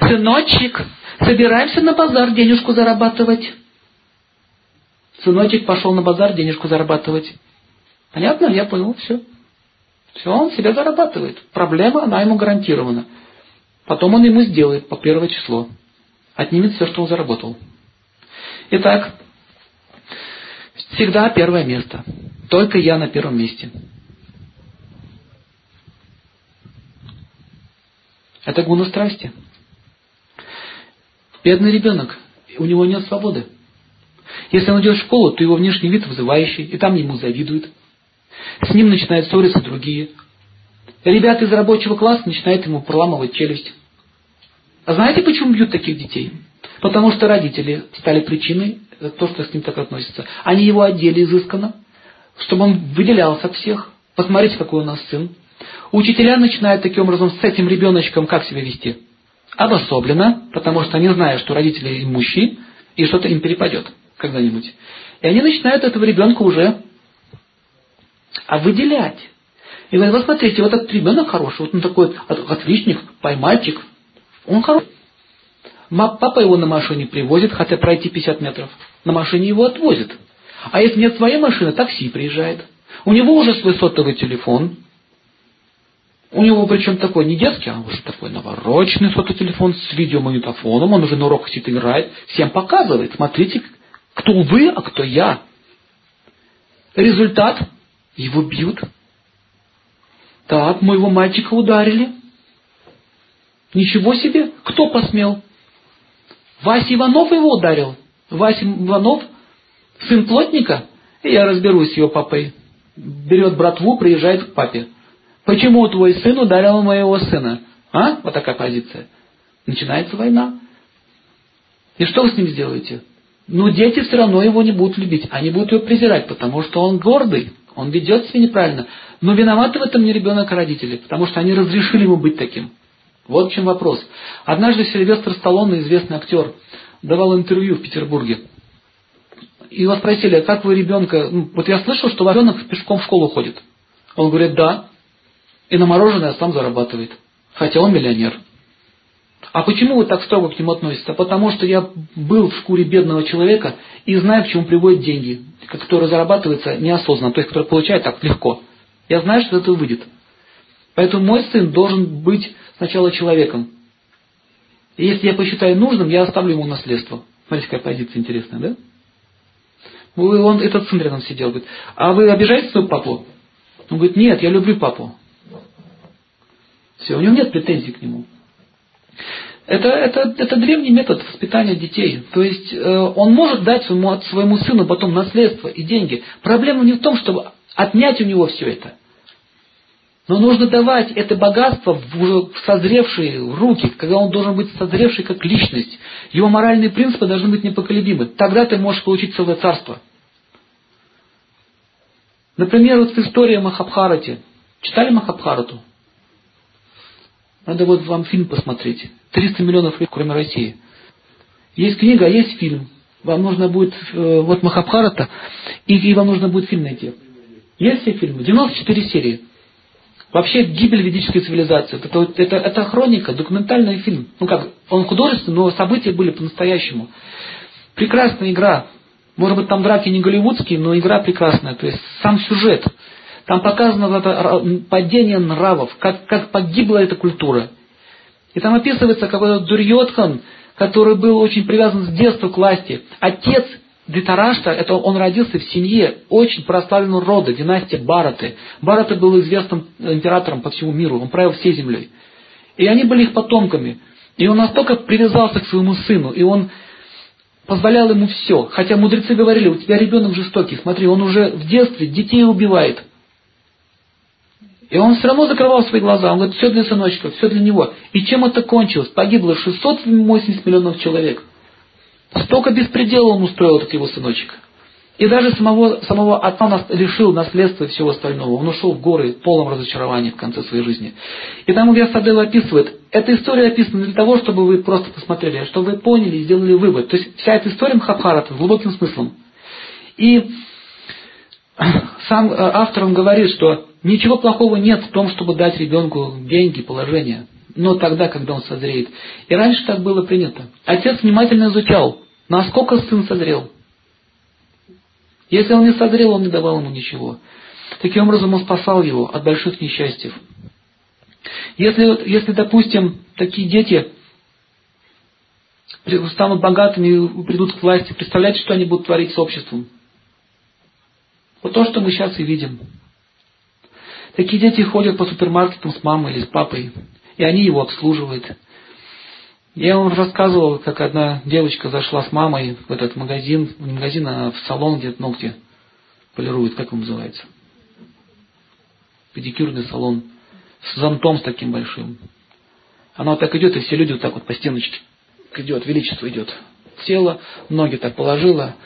Сыночек, собираемся на базар денежку зарабатывать. Сыночек пошел на базар денежку зарабатывать. Понятно? Я понял, все. Все, он себя зарабатывает. Проблема, она ему гарантирована. Потом он ему сделает по первое число. Отнимет все, что он заработал. Итак, всегда первое место. Только я на первом месте. Это гуна страсти. Бедный ребенок, у него нет свободы. Если он идет в школу, то его внешний вид вызывающий, и там ему завидуют. С ним начинают ссориться другие. Ребята из рабочего класса начинают ему проламывать челюсть. А знаете, почему бьют таких детей? Потому что родители стали причиной то, что с ним так относится. Они его одели изысканно, чтобы он выделялся от всех. Посмотрите, какой у нас сын. Учителя начинают таким образом с этим ребеночком как себя вести? Обособленно, потому что они знают, что родители имущие, и что-то им перепадет когда-нибудь. И они начинают этого ребенка уже а выделять. И говорят, вот смотрите, вот этот ребенок хороший, вот он такой отличник, поймальчик, он хороший. Папа его на машине привозит, хотя пройти 50 метров. На машине его отвозит. А если нет своей машины, такси приезжает. У него уже свой сотовый телефон, у него причем такой не детский, а уже такой навороченный фототелефон с видеомагнитофоном. Он уже на уроках сидит играет. Всем показывает. Смотрите, кто вы, а кто я. Результат. Его бьют. Так, моего мальчика ударили. Ничего себе. Кто посмел? Вася Иванов его ударил. Вася Иванов, сын плотника. И я разберусь с его папой. Берет братву, приезжает к папе. Почему твой сын ударил моего сына? А? Вот такая позиция. Начинается война. И что вы с ним сделаете? Ну, дети все равно его не будут любить. Они будут его презирать, потому что он гордый. Он ведет себя неправильно. Но виноваты в этом не ребенок, а родители, потому что они разрешили ему быть таким. Вот в чем вопрос. Однажды Сильвестр Сталлоне, известный актер, давал интервью в Петербурге. И его спросили, а как вы ребенка... Ну, вот я слышал, что ребенок пешком в школу ходит. Он говорит, да. И на мороженое сам зарабатывает. Хотя он миллионер. А почему вы так строго к нему относитесь? А потому что я был в шкуре бедного человека и знаю, к чему приводят деньги, которые зарабатываются неосознанно, то есть которые получают так легко. Я знаю, что это выйдет. Поэтому мой сын должен быть сначала человеком. И если я посчитаю нужным, я оставлю ему наследство. Смотрите, какая позиция интересная, да? Он, этот сын рядом сидел, говорит, а вы обижаете своего папу? Он говорит, нет, я люблю папу. Все, у него нет претензий к нему. Это, это, это древний метод воспитания детей. То есть э, он может дать своему, своему сыну потом наследство и деньги. Проблема не в том, чтобы отнять у него все это. Но нужно давать это богатство в уже созревшие руки, когда он должен быть созревший как личность. Его моральные принципы должны быть непоколебимы. Тогда ты можешь получить целое царство. Например, вот в истории Махабхарати. Читали Махабхарату? Надо вот вам фильм посмотреть. 300 миллионов людей, кроме России. Есть книга, а есть фильм. Вам нужно будет, э, вот Махабхарата, и, и вам нужно будет фильм найти. Есть все фильмы? 94 серии. Вообще гибель ведической цивилизации. Это, это, это хроника, документальный фильм. Ну как, он художественный, но события были по-настоящему. Прекрасная игра. Может быть, там драки не голливудские, но игра прекрасная. То есть сам сюжет. Там показано падение нравов, как, как погибла эта культура. И там описывается какой-то Дурьотхан, который был очень привязан с детства к власти. Отец Дитарашта, это он родился в семье очень прославленного рода, династия Бараты. Бараты был известным императором по всему миру, он правил всей землей. И они были их потомками. И он настолько привязался к своему сыну, и он позволял ему все. Хотя мудрецы говорили, у тебя ребенок жестокий, смотри, он уже в детстве детей убивает. И он все равно закрывал свои глаза. Он говорит, все для сыночка, все для него. И чем это кончилось? Погибло 680 миллионов человек. Столько беспредела он устроил, этот его сыночек. И даже самого, самого отца нас лишил наследства и всего остального. Он ушел в горы полным разочарованием в конце своей жизни. И там Вьясадева описывает, эта история описана для того, чтобы вы просто посмотрели, чтобы вы поняли и сделали вывод. То есть вся эта история Мхабхарата с глубоким смыслом. И сам э, автор он говорит, что ничего плохого нет в том, чтобы дать ребенку деньги, положение, но тогда, когда он созреет. И раньше так было принято. Отец внимательно изучал, насколько сын созрел. Если он не созрел, он не давал ему ничего. Таким образом, он спасал его от больших несчастьев. Если, если допустим, такие дети станут богатыми и придут к власти, представляете, что они будут творить с обществом? Вот то, что мы сейчас и видим. Такие дети ходят по супермаркетам с мамой или с папой, и они его обслуживают. Я вам рассказывал, как одна девочка зашла с мамой в этот магазин, не магазин, а в салон, где ногти полируют, как он называется? Педикюрный салон. С зонтом с таким большим. Она вот так идет, и все люди вот так вот по стеночке идет, величество идет. Села, ноги так положила,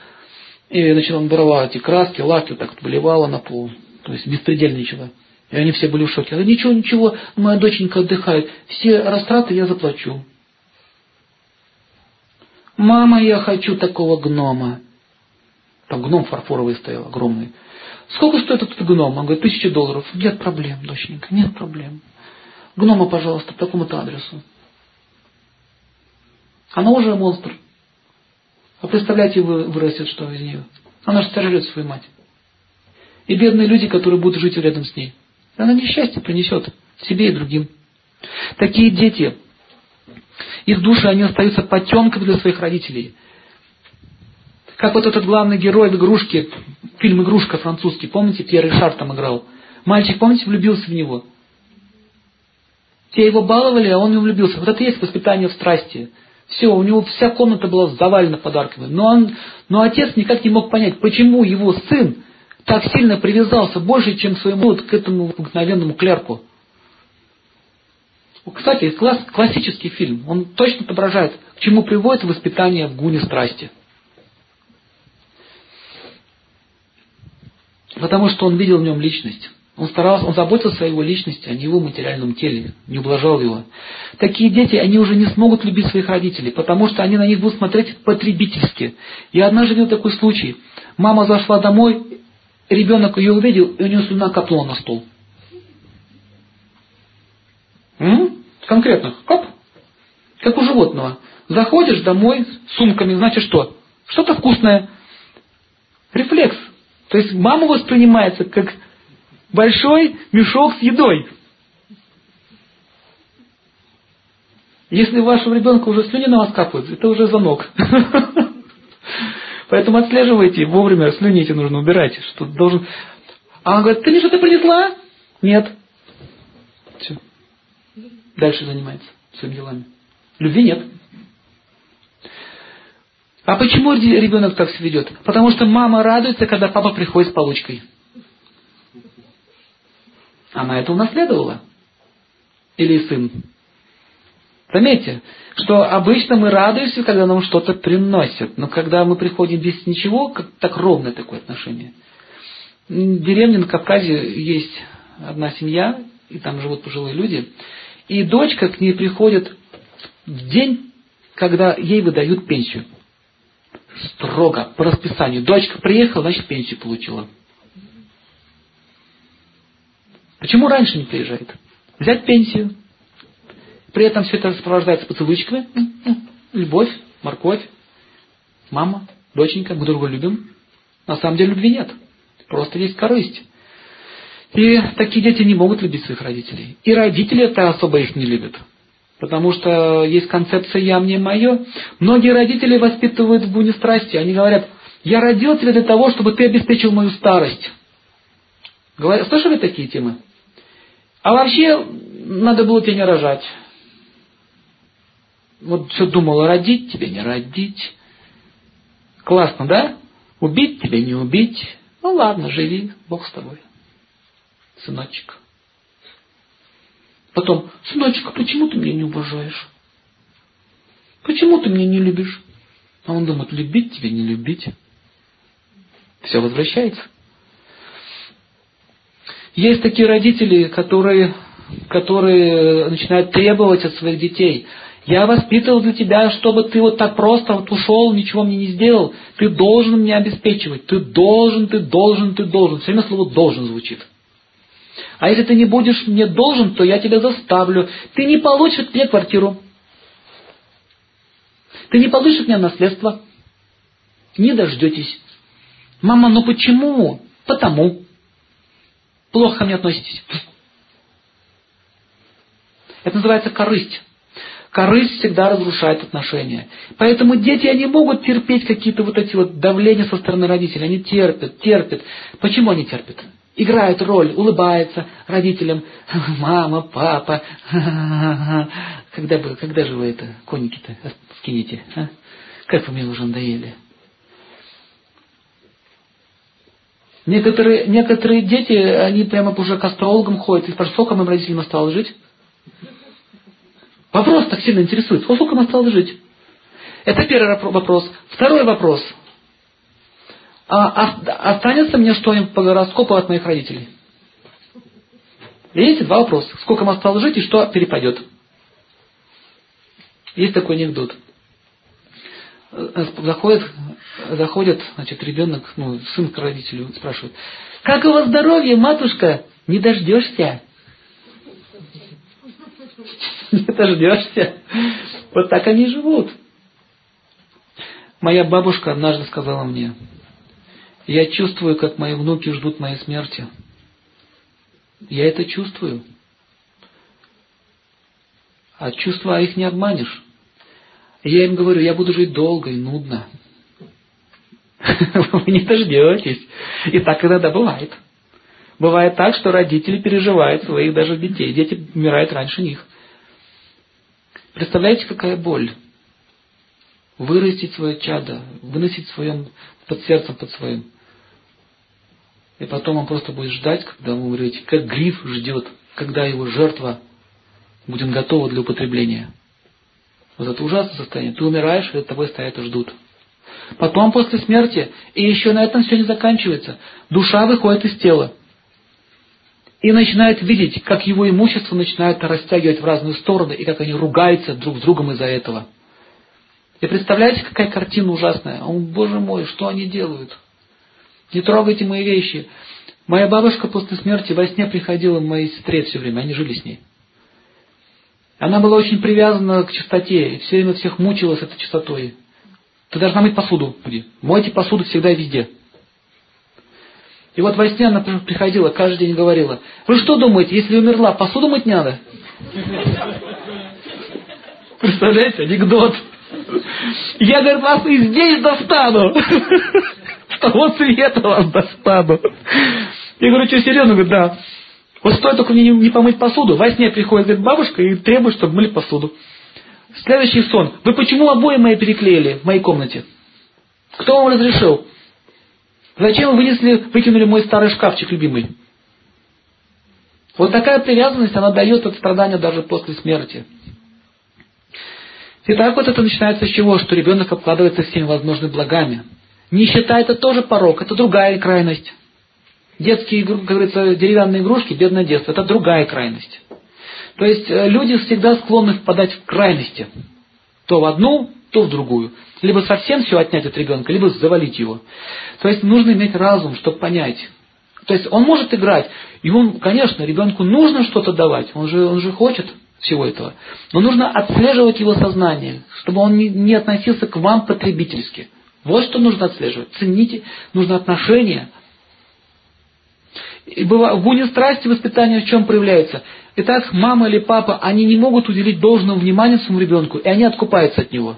и начала брала эти краски, лаки, вот так вот выливала на пол. То есть беспредельничала. И они все были в шоке. Ничего, ничего, моя доченька отдыхает. Все растраты я заплачу. Мама, я хочу такого гнома. Там гном фарфоровый стоял, огромный. Сколько стоит этот гном? Он говорит, тысяча долларов. Нет проблем, доченька, нет проблем. Гнома, пожалуйста, по такому-то адресу. Она уже монстр. А представляете, вырастет что из нее? Она же сожрет свою мать. И бедные люди, которые будут жить рядом с ней. Она несчастье принесет себе и другим. Такие дети, их души, они остаются потемками для своих родителей. Как вот этот главный герой в игрушке, фильм «Игрушка» французский, помните, Пьер Ришар там играл? Мальчик, помните, влюбился в него. Те его баловали, а он не влюбился. Вот это и есть воспитание в страсти. Все, у него вся комната была завалена подарками. Но, он, но отец никак не мог понять, почему его сын так сильно привязался, больше, чем своему вот к этому обыкновенному клерку. Кстати, класс, классический фильм. Он точно отображает, к чему приводит воспитание в гуне страсти. Потому что он видел в нем личность. Он старался, он заботился о его личности, а не его материальном теле, не ублажал его. Такие дети, они уже не смогут любить своих родителей, потому что они на них будут смотреть потребительски. Я однажды видел такой случай. Мама зашла домой, ребенок ее увидел, и у нее слюна капнула на стол. М? Конкретно, кап, как у животного. Заходишь домой с сумками, значит что? Что-то вкусное. Рефлекс. То есть мама воспринимается как большой мешок с едой. Если вашего ребенка уже слюни на вас капают, это уже звонок. Поэтому отслеживайте, вовремя слюни эти нужно убирать. Что должен... А он говорит, ты мне что-то принесла? Нет. Все. Дальше занимается своими делами. Любви нет. А почему ребенок так себя ведет? Потому что мама радуется, когда папа приходит с получкой. Она это унаследовала. Или сын. Заметьте, что обычно мы радуемся, когда нам что-то приносят. Но когда мы приходим без ничего, как, так ровное такое отношение. В деревне на Кавказе есть одна семья, и там живут пожилые люди. И дочка к ней приходит в день, когда ей выдают пенсию. Строго, по расписанию. Дочка приехала, значит пенсию получила. Почему раньше не приезжает? Взять пенсию. При этом все это сопровождается поцелуйчиками. Любовь, морковь, мама, доченька, мы друга любим. На самом деле любви нет. Просто есть корысть. И такие дети не могут любить своих родителей. И родители это особо их не любят. Потому что есть концепция «я мне мое». Многие родители воспитывают в буне страсти. Они говорят, я родил тебя для того, чтобы ты обеспечил мою старость. Слышали такие темы? А вообще, надо было тебя не рожать. Вот все думала, родить тебе, не родить. Классно, да? Убить тебе, не убить. Ну ладно, живи, Бог с тобой. Сыночек. Потом, сыночек, почему ты меня не уважаешь? Почему ты меня не любишь? А он думает, любить тебя, не любить. Все возвращается. Есть такие родители, которые, которые начинают требовать от своих детей. Я воспитывал для тебя, чтобы ты вот так просто вот ушел, ничего мне не сделал. Ты должен меня обеспечивать. Ты должен, ты должен, ты должен. Все время слово «должен» звучит. А если ты не будешь мне должен, то я тебя заставлю. Ты не получишь от меня квартиру. Ты не получишь от меня наследство. Не дождетесь. Мама, ну почему? Потому. Плохо ко мне относитесь. Это называется корысть. Корысть всегда разрушает отношения. Поэтому дети, они могут терпеть какие-то вот эти вот давления со стороны родителей. Они терпят, терпят. Почему они терпят? Играют роль, улыбаются родителям. Мама, папа. Когда, бы, когда же вы это, коники-то, скинете? А? Как вы мне уже надоели? Некоторые, некоторые дети, они прямо уже к астрологам ходят и спрашивают, сколько моим родителям осталось жить? Вопрос так сильно интересует. Сколько им осталось жить? Это первый вопрос. Второй вопрос. А, а останется мне что-нибудь по гороскопу от моих родителей? Видите, два вопроса. Сколько им осталось жить и что перепадет? Есть такой анекдот. Заходит, заходит значит, ребенок, ну, сын к родителю, спрашивает, как вас здоровье, матушка? Не дождешься? не дождешься. Вот так они живут. Моя бабушка однажды сказала мне, я чувствую, как мои внуки ждут моей смерти. Я это чувствую. А чувства их не обманешь. Я им говорю, я буду жить долго и нудно. Вы не дождетесь. И так иногда бывает. Бывает так, что родители переживают своих даже детей. Дети умирают раньше них. Представляете, какая боль? Вырастить свое чадо, выносить своем, под сердцем под своим. И потом он просто будет ждать, когда вы умрете, как гриф ждет, когда его жертва будет готова для употребления. Вот это ужасное состояние. Ты умираешь, и тобой стоят и ждут. Потом после смерти, и еще на этом все не заканчивается, душа выходит из тела и начинает видеть, как его имущество начинает растягивать в разные стороны, и как они ругаются друг с другом из-за этого. И представляете, какая картина ужасная. Он, боже мой, что они делают? Не трогайте мои вещи. Моя бабушка после смерти во сне приходила к моей сестре все время, они жили с ней. Она была очень привязана к чистоте, и все время всех мучилась этой чистотой. Ты должна мыть посуду. Мойте посуду всегда и везде. И вот во сне она приходила, каждый день говорила, вы что думаете, если умерла, посуду мыть не надо? Представляете, анекдот. Я, говорит, вас и здесь достану. С того света вас достану. Я говорю, что, серьезно? Говорит, да. Вот стоит только мне не помыть посуду. Во сне приходит говорит, бабушка и требует, чтобы мыли посуду. Следующий сон. Вы почему обои мои переклеили в моей комнате? Кто вам разрешил? Зачем вы вынесли, выкинули мой старый шкафчик любимый? Вот такая привязанность, она дает от страдания даже после смерти. Итак, вот это начинается с чего? Что ребенок обкладывается всеми возможными благами. Нищета это тоже порог, это другая крайность. Детские, как говорится, деревянные игрушки, бедное детство, это другая крайность. То есть э, люди всегда склонны впадать в крайности. То в одну, то в другую. Либо совсем все отнять от ребенка, либо завалить его. То есть нужно иметь разум, чтобы понять. То есть он может играть, и он, конечно, ребенку нужно что-то давать, он же, он же хочет всего этого. Но нужно отслеживать его сознание, чтобы он не, не относился к вам потребительски. Вот что нужно отслеживать. Цените, нужно отношение. И быва, в буне страсти воспитания в чем проявляется? Итак, мама или папа, они не могут уделить должного внимания своему ребенку, и они откупаются от него.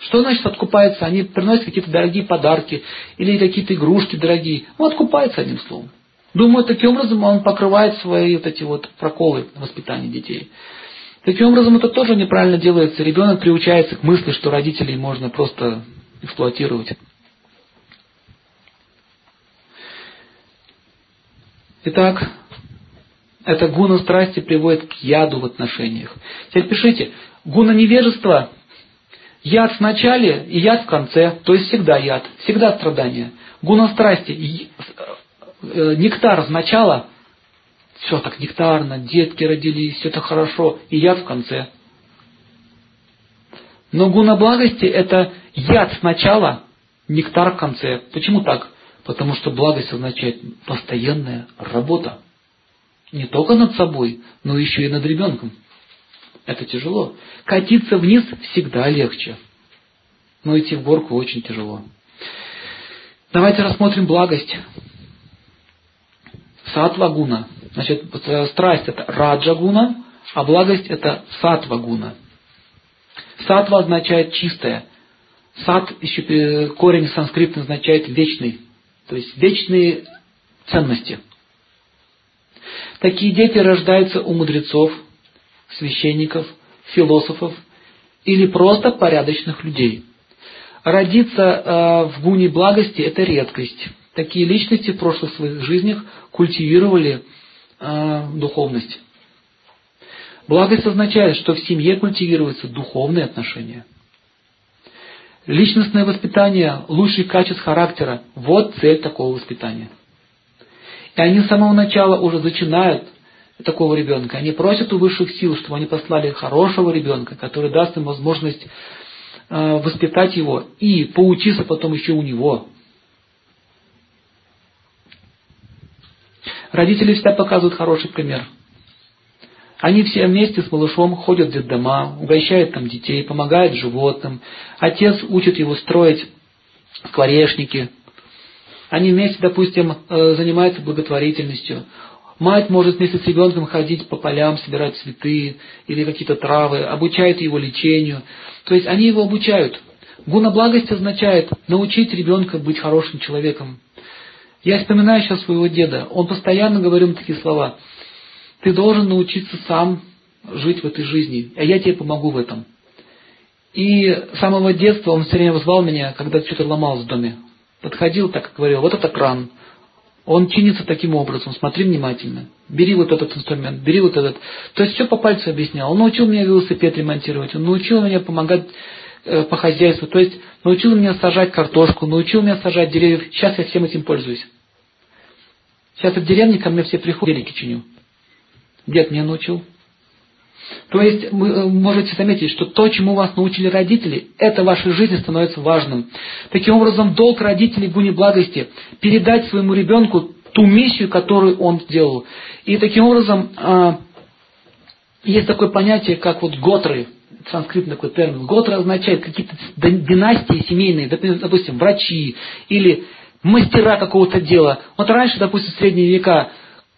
Что значит откупаются? Они приносят какие-то дорогие подарки или какие-то игрушки дорогие. Ну, откупаются одним словом. Думаю, таким образом он покрывает свои вот эти вот проколы воспитания детей. Таким образом, это тоже неправильно делается. Ребенок приучается к мысли, что родителей можно просто эксплуатировать. Итак, это гуна страсти приводит к яду в отношениях. Теперь пишите, гуна невежества, яд в начале и яд в конце, то есть всегда яд, всегда страдание. Гуна страсти, э, нектар с начала, все так нектарно, детки родились, все это хорошо, и яд в конце. Но гуна благости это яд сначала, нектар в конце. Почему так? Потому что благость означает постоянная работа. Не только над собой, но еще и над ребенком. Это тяжело. Катиться вниз всегда легче. Но идти в горку очень тяжело. Давайте рассмотрим благость. Сатвагуна. Значит, страсть это раджагуна, а благость это сатвагуна. Сатва означает чистое. Сат, еще корень санскритный означает вечный. То есть вечные ценности. Такие дети рождаются у мудрецов, священников, философов или просто порядочных людей. Родиться э, в гуне благости – это редкость. Такие личности в прошлых своих жизнях культивировали э, духовность. Благость означает, что в семье культивируются духовные отношения – Личностное воспитание, лучший качеств характера – вот цель такого воспитания. И они с самого начала уже зачинают такого ребенка. Они просят у высших сил, чтобы они послали хорошего ребенка, который даст им возможность э, воспитать его и поучиться потом еще у него. Родители всегда показывают хороший пример – они все вместе с малышом ходят в детдома, угощают там детей, помогают животным. Отец учит его строить скворечники. Они вместе, допустим, э, занимаются благотворительностью. Мать может вместе с ребенком ходить по полям, собирать цветы или какие-то травы, обучает его лечению. То есть они его обучают. Гуна благости означает научить ребенка быть хорошим человеком. Я вспоминаю сейчас своего деда. Он постоянно говорил такие слова – ты должен научиться сам жить в этой жизни, а я тебе помогу в этом. И с самого детства он все время звал меня, когда что-то ломалось в доме. Подходил так и говорил, вот это кран. Он чинится таким образом, смотри внимательно. Бери вот этот инструмент, бери вот этот. То есть все по пальцу объяснял. Он научил меня велосипед ремонтировать, он научил меня помогать э, по хозяйству, то есть научил меня сажать картошку, научил меня сажать деревья. Сейчас я всем этим пользуюсь. Сейчас в деревне ко мне все приходят, велики чиню. Дед меня научил. То есть вы э, можете заметить, что то, чему вас научили родители, это в вашей жизни становится важным. Таким образом, долг родителей в благости – передать своему ребенку ту миссию, которую он сделал. И таким образом, а, есть такое понятие, как вот готры, санскритный такой термин. Готры означает какие-то династии семейные, допустим, врачи или мастера какого-то дела. Вот раньше, допустим, в средние века,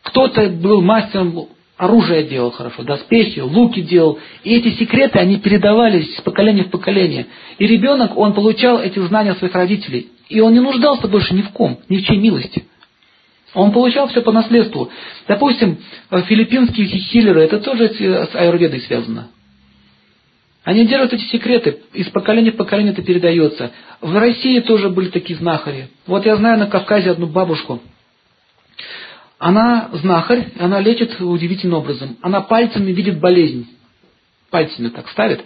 кто-то был мастером оружие делал хорошо, доспехи, луки делал. И эти секреты, они передавались с поколения в поколение. И ребенок, он получал эти знания своих родителей. И он не нуждался больше ни в ком, ни в чьей милости. Он получал все по наследству. Допустим, филиппинские хиллеры, это тоже с аюрведой связано. Они держат эти секреты, из поколения в поколение это передается. В России тоже были такие знахари. Вот я знаю на Кавказе одну бабушку. Она знахарь, она лечит удивительным образом. Она пальцами видит болезнь. Пальцами так ставит.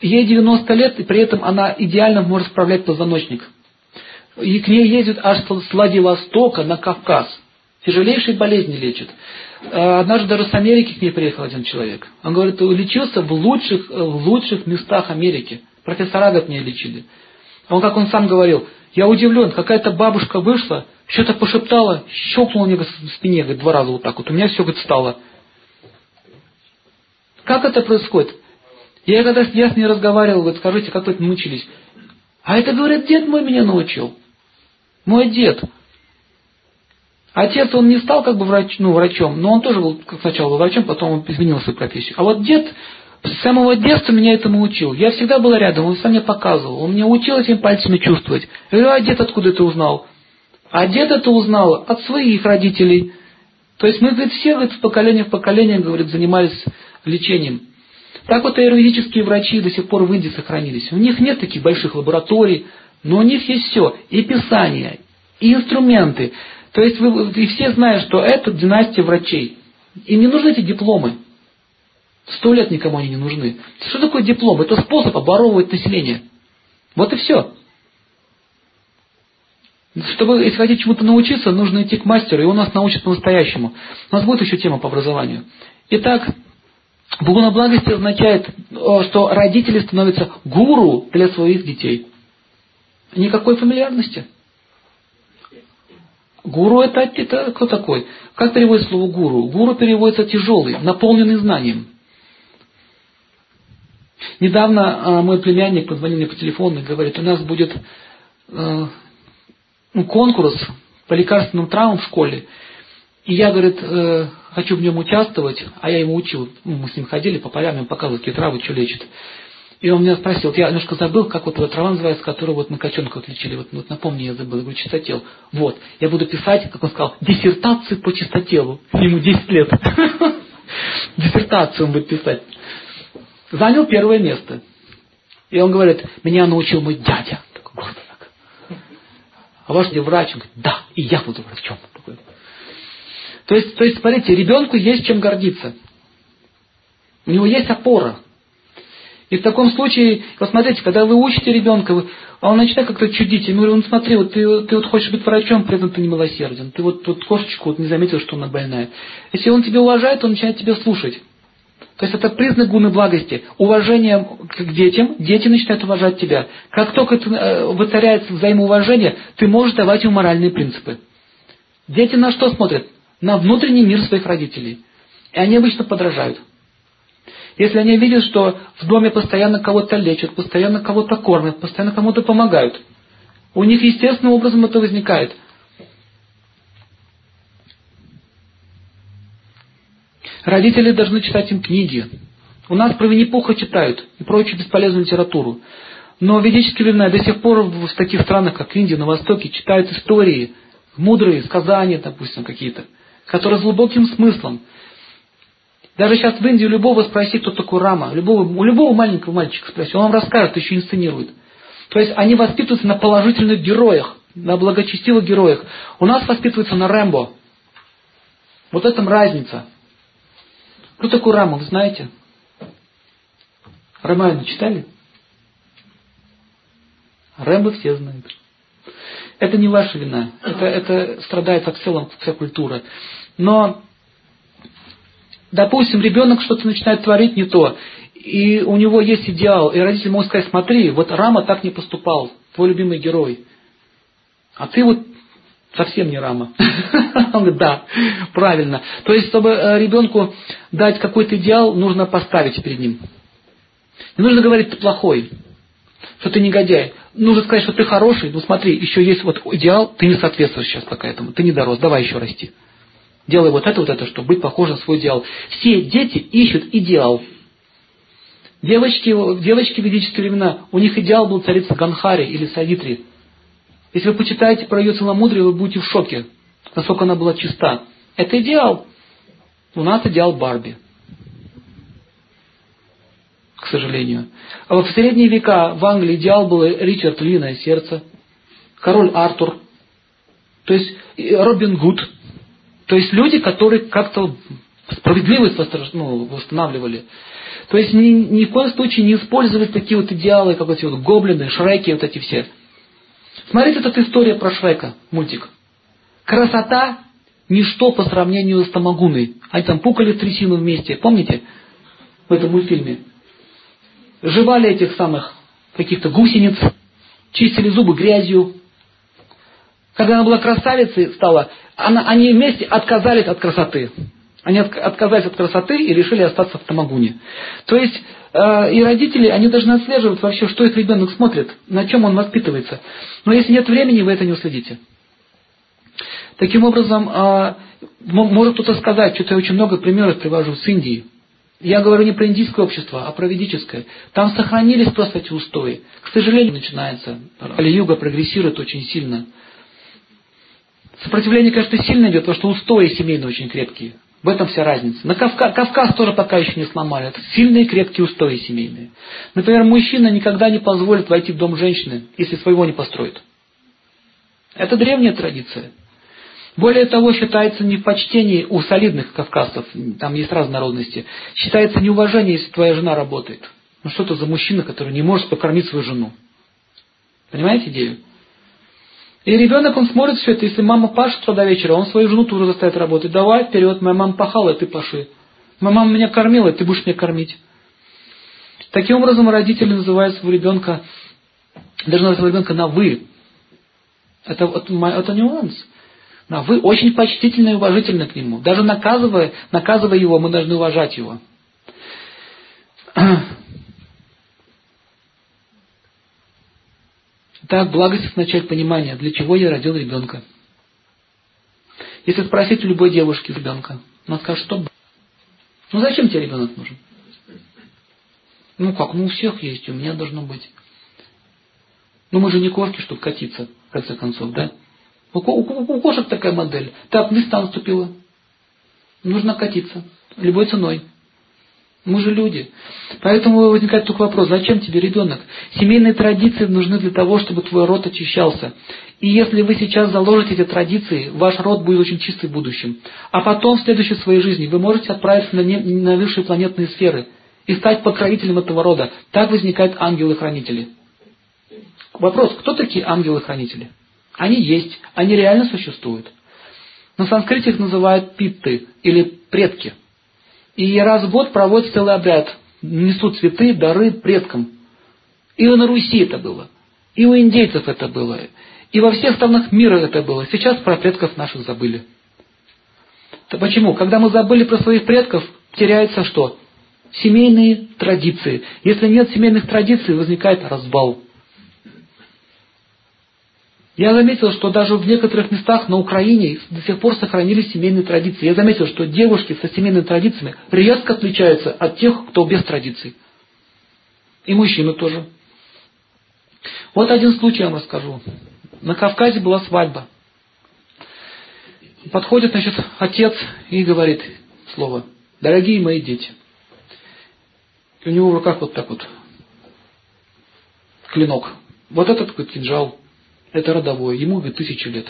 Ей 90 лет, и при этом она идеально может справлять позвоночник. И к ней ездят аж с Владивостока на Кавказ. Тяжелейшие болезни лечат. Э, однажды даже с Америки к ней приехал один человек. Он говорит, лечился в лучших, в лучших местах Америки. Профессора от нее лечили. Он, как он сам говорил, я удивлен, какая-то бабушка вышла, что-то пошептала, щелкнула мне в спине, говорит, два раза вот так вот. У меня все, говорит, стало. Как это происходит? Я когда я с ней разговаривал, говорит, скажите, как вы это научились? А это, говорит, дед мой меня научил. Мой дед. Отец, он не стал как бы врач, ну, врачом, но он тоже был как сначала врачом, потом он изменил свою профессию. А вот дед с самого детства меня этому учил. Я всегда был рядом, он сам мне показывал. Он мне учил этими пальцами чувствовать. Я говорю, а дед откуда это узнал? А дед это узнал от своих родителей. То есть мы, говорит, все говорит, в поколение в поколение говорит, занимались лечением. Так вот аюрведические врачи до сих пор в Индии сохранились. У них нет таких больших лабораторий, но у них есть все. И писания, и инструменты. То есть вы, и все знают, что это династия врачей. Им не нужны эти дипломы. Сто лет никому они не нужны. Что такое диплом? Это способ оборовывать население. Вот и все. Чтобы, если хотите чему-то научиться, нужно идти к мастеру, и он нас научит по-настоящему. У нас будет еще тема по образованию. Итак, Бугуна благости означает, что родители становятся гуру для своих детей. Никакой фамильярности. Гуру это, это кто такой? Как переводится слово гуру? Гуру переводится тяжелый, наполненный знанием. Недавно а, мой племянник позвонил мне по телефону и говорит, у нас будет э, ну, конкурс по лекарственным травмам в школе. И я, говорит, э, хочу в нем участвовать, а я ему учил, ну, мы с ним ходили по полям, ему показывал, какие травы, что лечит. И он меня спросил, вот я немножко забыл, как вот эта трава называется, которую вот на котенках лечили. Вот, вот напомни, я забыл. Я говорю, чистотел. Вот. Я буду писать, как он сказал, диссертацию по чистотелу. Ему 10 лет. Диссертацию он будет писать. Занял первое место. И он говорит, меня научил мой дядя. Такой гордо так. А ваш где врач? Он говорит, да, и я буду врачом. То есть, то есть, смотрите, ребенку есть чем гордиться. У него есть опора. И в таком случае, вот смотрите, когда вы учите ребенка, а он начинает как-то чудить, и говорю, ну смотри, вот ты, ты вот хочешь быть врачом, при этом ты не милосерден. Ты вот тут кошечку вот не заметил, что она больная. Если он тебя уважает, он начинает тебя слушать. То есть это признак гуны благости. Уважение к детям, дети начинают уважать тебя. Как только это э, воцаряется взаимоуважение, ты можешь давать им моральные принципы. Дети на что смотрят? На внутренний мир своих родителей. И они обычно подражают. Если они видят, что в доме постоянно кого-то лечат, постоянно кого-то кормят, постоянно кому-то помогают, у них естественным образом это возникает. Родители должны читать им книги. У нас про Винни-Пуха читают и прочую бесполезную литературу. Но ведические времена до сих пор в таких странах, как Индия, на Востоке, читают истории, мудрые сказания, допустим, какие-то, которые с глубоким смыслом. Даже сейчас в Индии любого спроси, кто такой Рама, любого, у любого маленького мальчика спроси, он вам расскажет, еще инсценирует. То есть они воспитываются на положительных героях, на благочестивых героях. У нас воспитываются на Рэмбо. Вот в этом разница. Кто такой Рама, вы знаете? Ромайну читали? Рэмбо все знают. Это не ваша вина. Это, это страдает в целом вся культура. Но Допустим, ребенок что-то начинает творить не то, и у него есть идеал, и родители могут сказать, смотри, вот Рама так не поступал, твой любимый герой. А ты вот совсем не Рама. Он говорит, да, правильно. То есть, чтобы э, ребенку дать какой-то идеал, нужно поставить перед ним. Не нужно говорить, ты плохой, что ты негодяй. Нужно сказать, что ты хороший, ну смотри, еще есть вот идеал, ты не соответствуешь сейчас пока этому, ты не дорос, давай еще расти. делай вот это, вот это, чтобы быть похожим на свой идеал. Все дети ищут идеал. Девочки, девочки в ведические времена, у них идеал был царица Ганхари или Савитри. Если вы почитаете про ее целомудрие, вы будете в шоке, насколько она была чиста. Это идеал. У нас идеал Барби. К сожалению. А в средние века в Англии идеал был Ричард Львиное сердце, король Артур, то есть Робин Гуд. То есть люди, которые как-то справедливость ну, восстанавливали. То есть ни, ни в коем случае не использовать такие вот идеалы, как эти вот гоблины, шреки, вот эти все. Смотрите, тут история про Шрека, мультик. Красота – ничто по сравнению с Тамагуной. Они там пукали в трясину вместе, помните? В этом мультфильме. Жевали этих самых каких-то гусениц, чистили зубы грязью. Когда она была красавицей стала, она, они вместе отказались от красоты. Они отказались от красоты и решили остаться в Тамагуне. То есть и родители, они должны отслеживать вообще, что их ребенок смотрит, на чем он воспитывается. Но если нет времени, вы это не уследите. Таким образом, э, может кто-то сказать, что-то я очень много примеров привожу с Индии. Я говорю не про индийское общество, а про ведическое. Там сохранились просто эти устои. К сожалению, начинается. Али-юга прогрессирует очень сильно. Сопротивление, конечно, сильно идет, потому что устои семейные очень крепкие. В этом вся разница. На Кавказ, Кавказ тоже пока еще не сломали. Это сильные крепкие устои семейные. Например, мужчина никогда не позволит войти в дом женщины, если своего не построит. Это древняя традиция. Более того, считается не почтение у солидных кавказцев, там есть разные народности, считается неуважение, если твоя жена работает. Ну что это за мужчина, который не может покормить свою жену? Понимаете идею? И ребенок, он смотрит все это, если мама пашет до вечера, он свою жену тоже заставит работать. Давай вперед, моя мама пахала, ты паши. Моя мама меня кормила, ты будешь меня кормить. Таким образом, родители называют своего ребенка, даже называют своего ребенка на «вы». Это, это, это нюанс. На «вы» очень почтительно и уважительно к нему. Даже наказывая, наказывая его, мы должны уважать его. Так, благость начать понимание, для чего я родил ребенка. Если спросить у любой девушки ребенка, она скажет, что Ну зачем тебе ребенок нужен? Ну как, ну у всех есть, у меня должно быть. Ну мы же не кошки, чтобы катиться, в конце концов, да? У, у, у кошек такая модель. Так, листа наступила. Нужно катиться. Любой ценой. Мы же люди. Поэтому возникает только вопрос, зачем тебе ребенок? Семейные традиции нужны для того, чтобы твой род очищался. И если вы сейчас заложите эти традиции, ваш род будет очень чистый в будущем. А потом, в следующей своей жизни, вы можете отправиться на, не, на высшие планетные сферы и стать покровителем этого рода. Так возникают ангелы-хранители. Вопрос, кто такие ангелы-хранители? Они есть, они реально существуют. На санскрите их называют питты или предки – и раз в год проводят целый обряд. Несут цветы, дары предкам. И на Руси это было. И у индейцев это было. И во всех странах мира это было. Сейчас про предков наших забыли. То почему? Когда мы забыли про своих предков, теряется что? Семейные традиции. Если нет семейных традиций, возникает разбал. Я заметил, что даже в некоторых местах на Украине до сих пор сохранились семейные традиции. Я заметил, что девушки со семейными традициями резко отличаются от тех, кто без традиций. И мужчины тоже. Вот один случай я вам расскажу. На Кавказе была свадьба. Подходит, значит, отец и говорит слово. Дорогие мои дети. И у него в руках вот так вот клинок. Вот этот такой кинжал это родовой, ему ведь тысячу лет.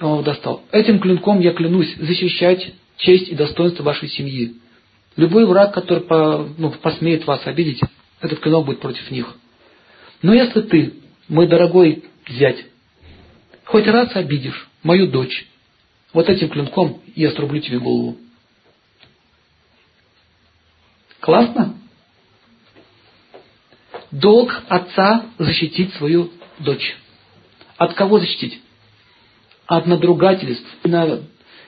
Он его достал. Этим клинком я клянусь защищать честь и достоинство вашей семьи. Любой враг, который по, ну, посмеет вас обидеть, этот клинок будет против них. Но если ты, мой дорогой зять, хоть раз обидишь мою дочь, вот этим клинком я срублю тебе голову. Классно? Долг отца защитить свою дочь. От кого защитить? От надругательств и, на,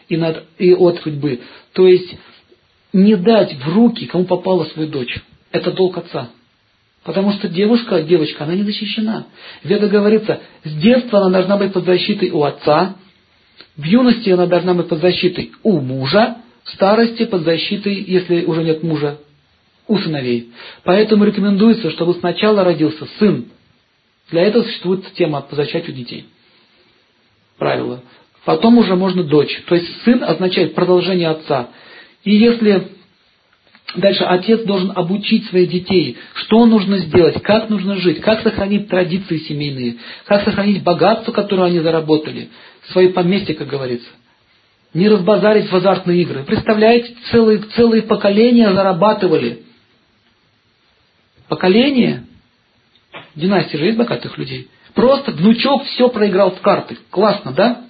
и, над, и от судьбы. То есть не дать в руки, кому попала свою дочь. Это долг отца. Потому что девушка, девочка, она не защищена. Веда говорится, с детства она должна быть под защитой у отца, В юности она должна быть под защитой у мужа, в старости под защитой, если уже нет мужа, у сыновей. Поэтому рекомендуется, чтобы сначала родился сын. Для этого существует тема по зачатию детей. Правило. Потом уже можно дочь. То есть сын означает продолжение отца. И если дальше отец должен обучить своих детей, что нужно сделать, как нужно жить, как сохранить традиции семейные, как сохранить богатство, которое они заработали, свои поместья, как говорится. Не разбазарить в азартные игры. Представляете, целые, целые поколения зарабатывали. Поколение. Династии же есть богатых людей. Просто внучок все проиграл в карты. Классно, да?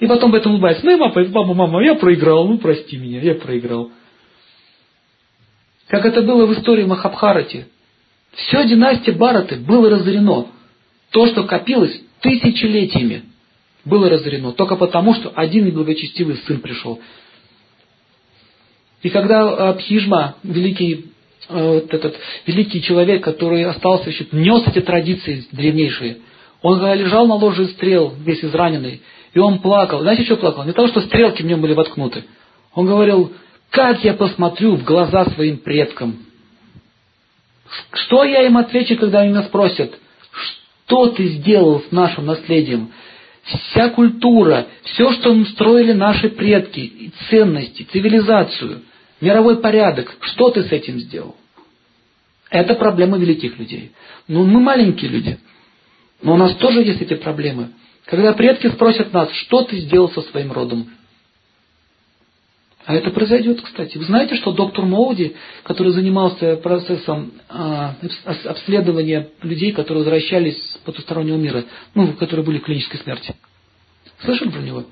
И потом об этом улыбается. Ну и мама, мама, мама, я проиграл, ну прости меня, я проиграл. Как это было в истории Махабхарати. Все династия Бараты было разорено. То, что копилось тысячелетиями, было разорено. Только потому, что один неблагочестивый сын пришел. И когда Абхижма, великий, вот этот, великий человек, который остался еще, нес эти традиции древнейшие, он лежал на ложе стрел, весь израненный, и он плакал. Знаете, что плакал? Не того, что стрелки в нем были воткнуты. Он говорил, как я посмотрю в глаза своим предкам? Что я им отвечу, когда они меня спросят, что ты сделал с нашим наследием? Вся культура, все, что строили наши предки, ценности, цивилизацию, мировой порядок, что ты с этим сделал? Это проблема великих людей. Ну, мы маленькие люди, но у нас тоже есть эти проблемы. Когда предки спросят нас, что ты сделал со своим родом? А это произойдет, кстати. Вы знаете, что доктор Моуди, который занимался процессом а, обследования людей, которые возвращались с потустороннего мира, ну, которые были в клинической смерти. Слышали про него?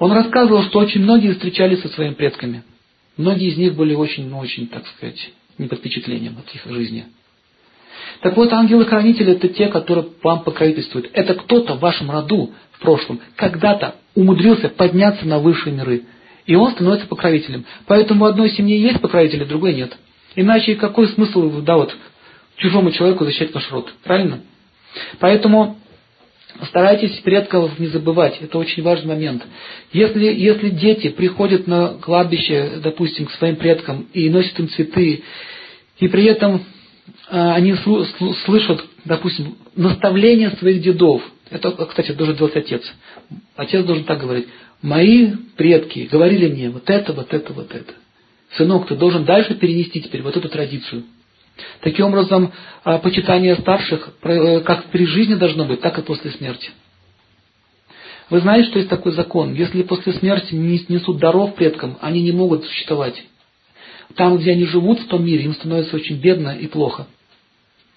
Он рассказывал, что очень многие встречались со своими предками. Многие из них были очень, ну, очень, так сказать, не под впечатлением от их жизни. Так вот, ангелы-хранители – это те, которые вам покровительствуют. Это кто-то в вашем роду в прошлом когда-то умудрился подняться на высшие миры. И он становится покровителем. Поэтому в одной семье есть покровители, в другой нет. Иначе какой смысл, да, вот, чужому человеку защищать ваш род? Правильно? Поэтому Старайтесь предков не забывать, это очень важный момент. Если, если дети приходят на кладбище, допустим, к своим предкам и носят им цветы, и при этом а, они слышат, допустим, наставления своих дедов. Это, кстати, должен делать отец. Отец должен так говорить. Мои предки говорили мне вот это, вот это, вот это. Сынок, ты должен дальше перенести теперь вот эту традицию. Таким образом, а, почитание старших э, как при жизни должно быть, так и после смерти. Вы знаете, что есть такой закон. Если после смерти не несут даров предкам, они не могут существовать. Там, где они живут, в том мире, им становится очень бедно и плохо.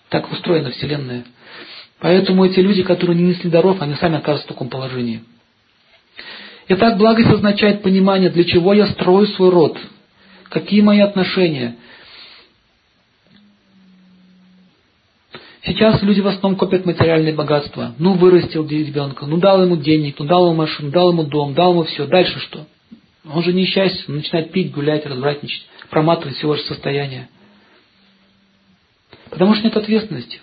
Так устроена Вселенная. Поэтому эти люди, которые не несли даров, они сами оказываются в таком положении. Итак, благость означает понимание, для чего я строю свой род, какие мои отношения. Сейчас люди в основном копят материальные богатства. Ну, вырастил ребенка, ну, дал ему денег, ну, дал ему машину, дал ему дом, дал ему все. Дальше что? Он же несчастен, он начинает пить, гулять, развратничать, проматывать всего же состояние. Потому что нет ответственности.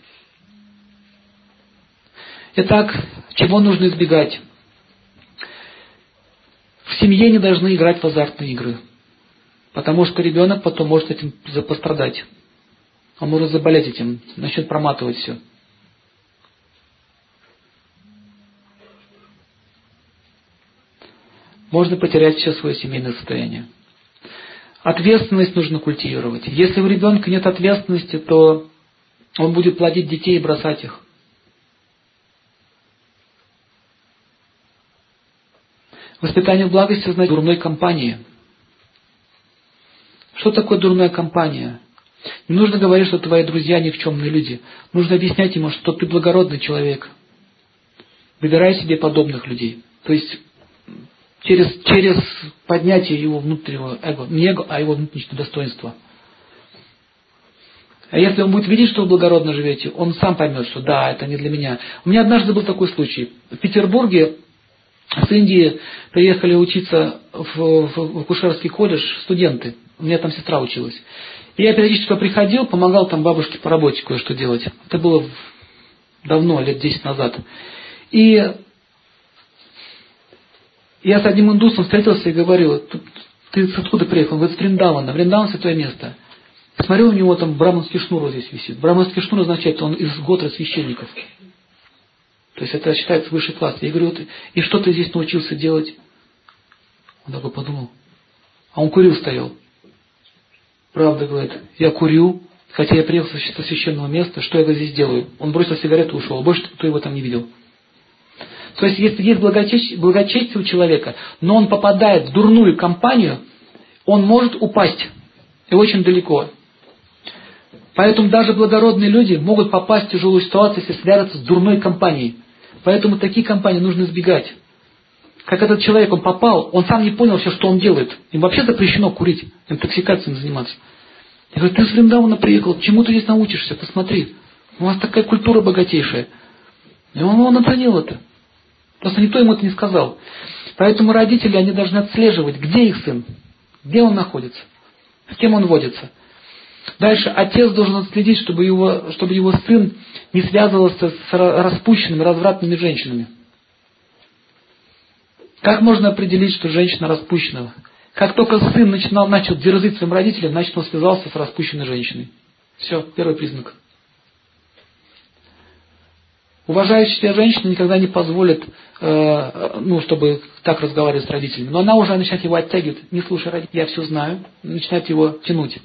Итак, чего нужно избегать? В семье не должны играть в азартные игры. Потому что ребенок потом может этим пострадать. Он может заболеть этим, начнет проматывать все. Можно потерять все свое семейное состояние. Ответственность нужно культивировать. Если у ребенка нет ответственности, то он будет плодить детей и бросать их. Воспитание в благости значит дурной компании. Что такое дурная компания? Не нужно говорить, что твои друзья никчемные люди. Нужно объяснять ему, что ты благородный человек. Выбирай себе подобных людей. То есть через, через поднятие его внутреннего эго, не эго, а его внутреннего достоинства. А если он будет видеть, что вы благородно живете, он сам поймет, что да, это не для меня. У меня однажды был такой случай. В Петербурге с Индии приехали учиться в, в, в Кушерский колледж студенты. У меня там сестра училась. Я периодически приходил, помогал там бабушке по работе кое-что делать. Это было давно, лет 10 назад. И Я с одним индусом встретился и говорю, ты откуда приехал? Он говорит, с Вриндавана. Вриндаван святое место. Смотрю, у него там браманский шнур вот здесь висит. Браманский шнур означает, он из готра священников. То есть это считается высший класс. Я говорю, вот, и что ты здесь научился делать? Он такой подумал. А он курил стоял. Правда, говорит, я курю, хотя я приехал со священного места, что я здесь делаю? Он бросил сигарету и ушел. Больше никто его там не видел. То есть, если есть благочестие, благочестие у человека, но он попадает в дурную компанию, он может упасть. И очень далеко. Поэтому даже благородные люди могут попасть в тяжелую ситуацию, если связаться с дурной компанией. Поэтому такие компании нужно избегать. Как этот человек, он попал, он сам не понял вообще, что он делает. Им вообще запрещено курить, интоксикацией заниматься. Я говорю, ты с Вриндавана приехал, чему ты здесь научишься, посмотри. У вас такая культура богатейшая. И он, он оценил это. Просто никто ему это не сказал. Поэтому родители, они должны отслеживать, где их сын, где он находится, с кем он водится. Дальше отец должен отследить, чтобы его, чтобы его сын не связывался с распущенными, развратными женщинами. Как можно определить, что женщина распущенная? Как только сын начинал, начал дерзить своим родителям, значит он связался с распущенной женщиной. Все, первый признак. Уважающая себя женщина никогда не позволит, э, ну, чтобы так разговаривать с родителями. Но она уже начинает его оттягивать. Не слушай родителей, я все знаю. Начинает его тянуть.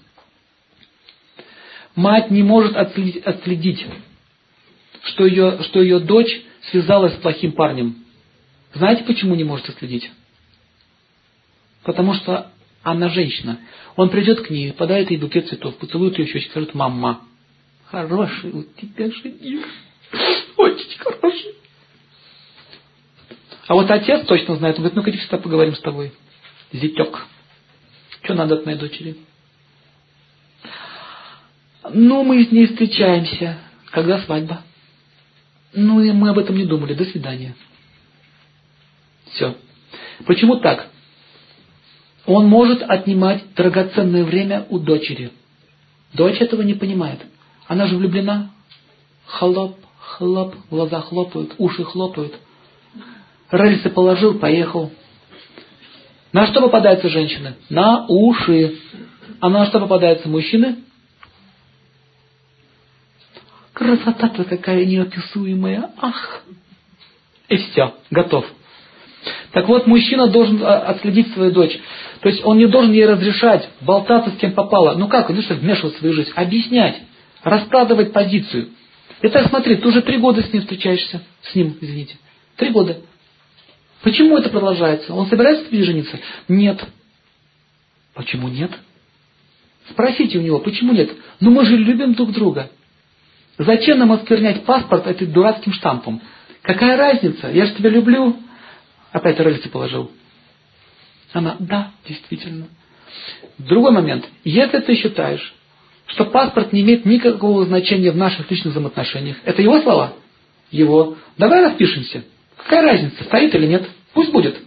Мать не может отследить, отследить что, ее, что ее дочь связалась с плохим парнем. Знаете, почему не может отследить? Потому что она женщина. Он придет к ней, подает ей букет цветов, поцелует ее щечки, скажет, мама, хороший у тебя жених. Очень хороший. А вот отец точно знает, он говорит, ну-ка сюда поговорим с тобой. Зятек. Что надо от моей дочери? Ну, мы с ней встречаемся. Когда свадьба? Ну, и мы об этом не думали. До свидания. Все. Почему так? Он может отнимать драгоценное время у дочери. Дочь этого не понимает. Она же влюблена. Хлоп, хлоп, глаза хлопают, уши хлопают. Рельсы положил, поехал. На что попадаются женщины? На уши. А на что попадаются мужчины? Красота-то какая неописуемая. Ах! И все, готов. Так вот, мужчина должен а, отследить свою дочь. То есть он не должен ей разрешать болтаться с кем попало. Ну как, ну что, вмешивать в свою жизнь? Объяснять, раскладывать позицию. Итак, смотри, ты уже три года с ним встречаешься. С ним, извините. Три года. Почему это продолжается? Он собирается тебе жениться? Нет. Почему нет? Спросите у него, почему нет? Ну мы же любим друг друга. Зачем нам осквернять паспорт этим дурацким штампом? Какая разница? Я же тебя люблю. Опять рельсы положил. Она, да, действительно. Другой момент. Если ты считаешь, что паспорт не имеет никакого значения в наших личных взаимоотношениях, это его слова? Его. Давай распишемся. Какая разница, стоит или нет? Пусть будет.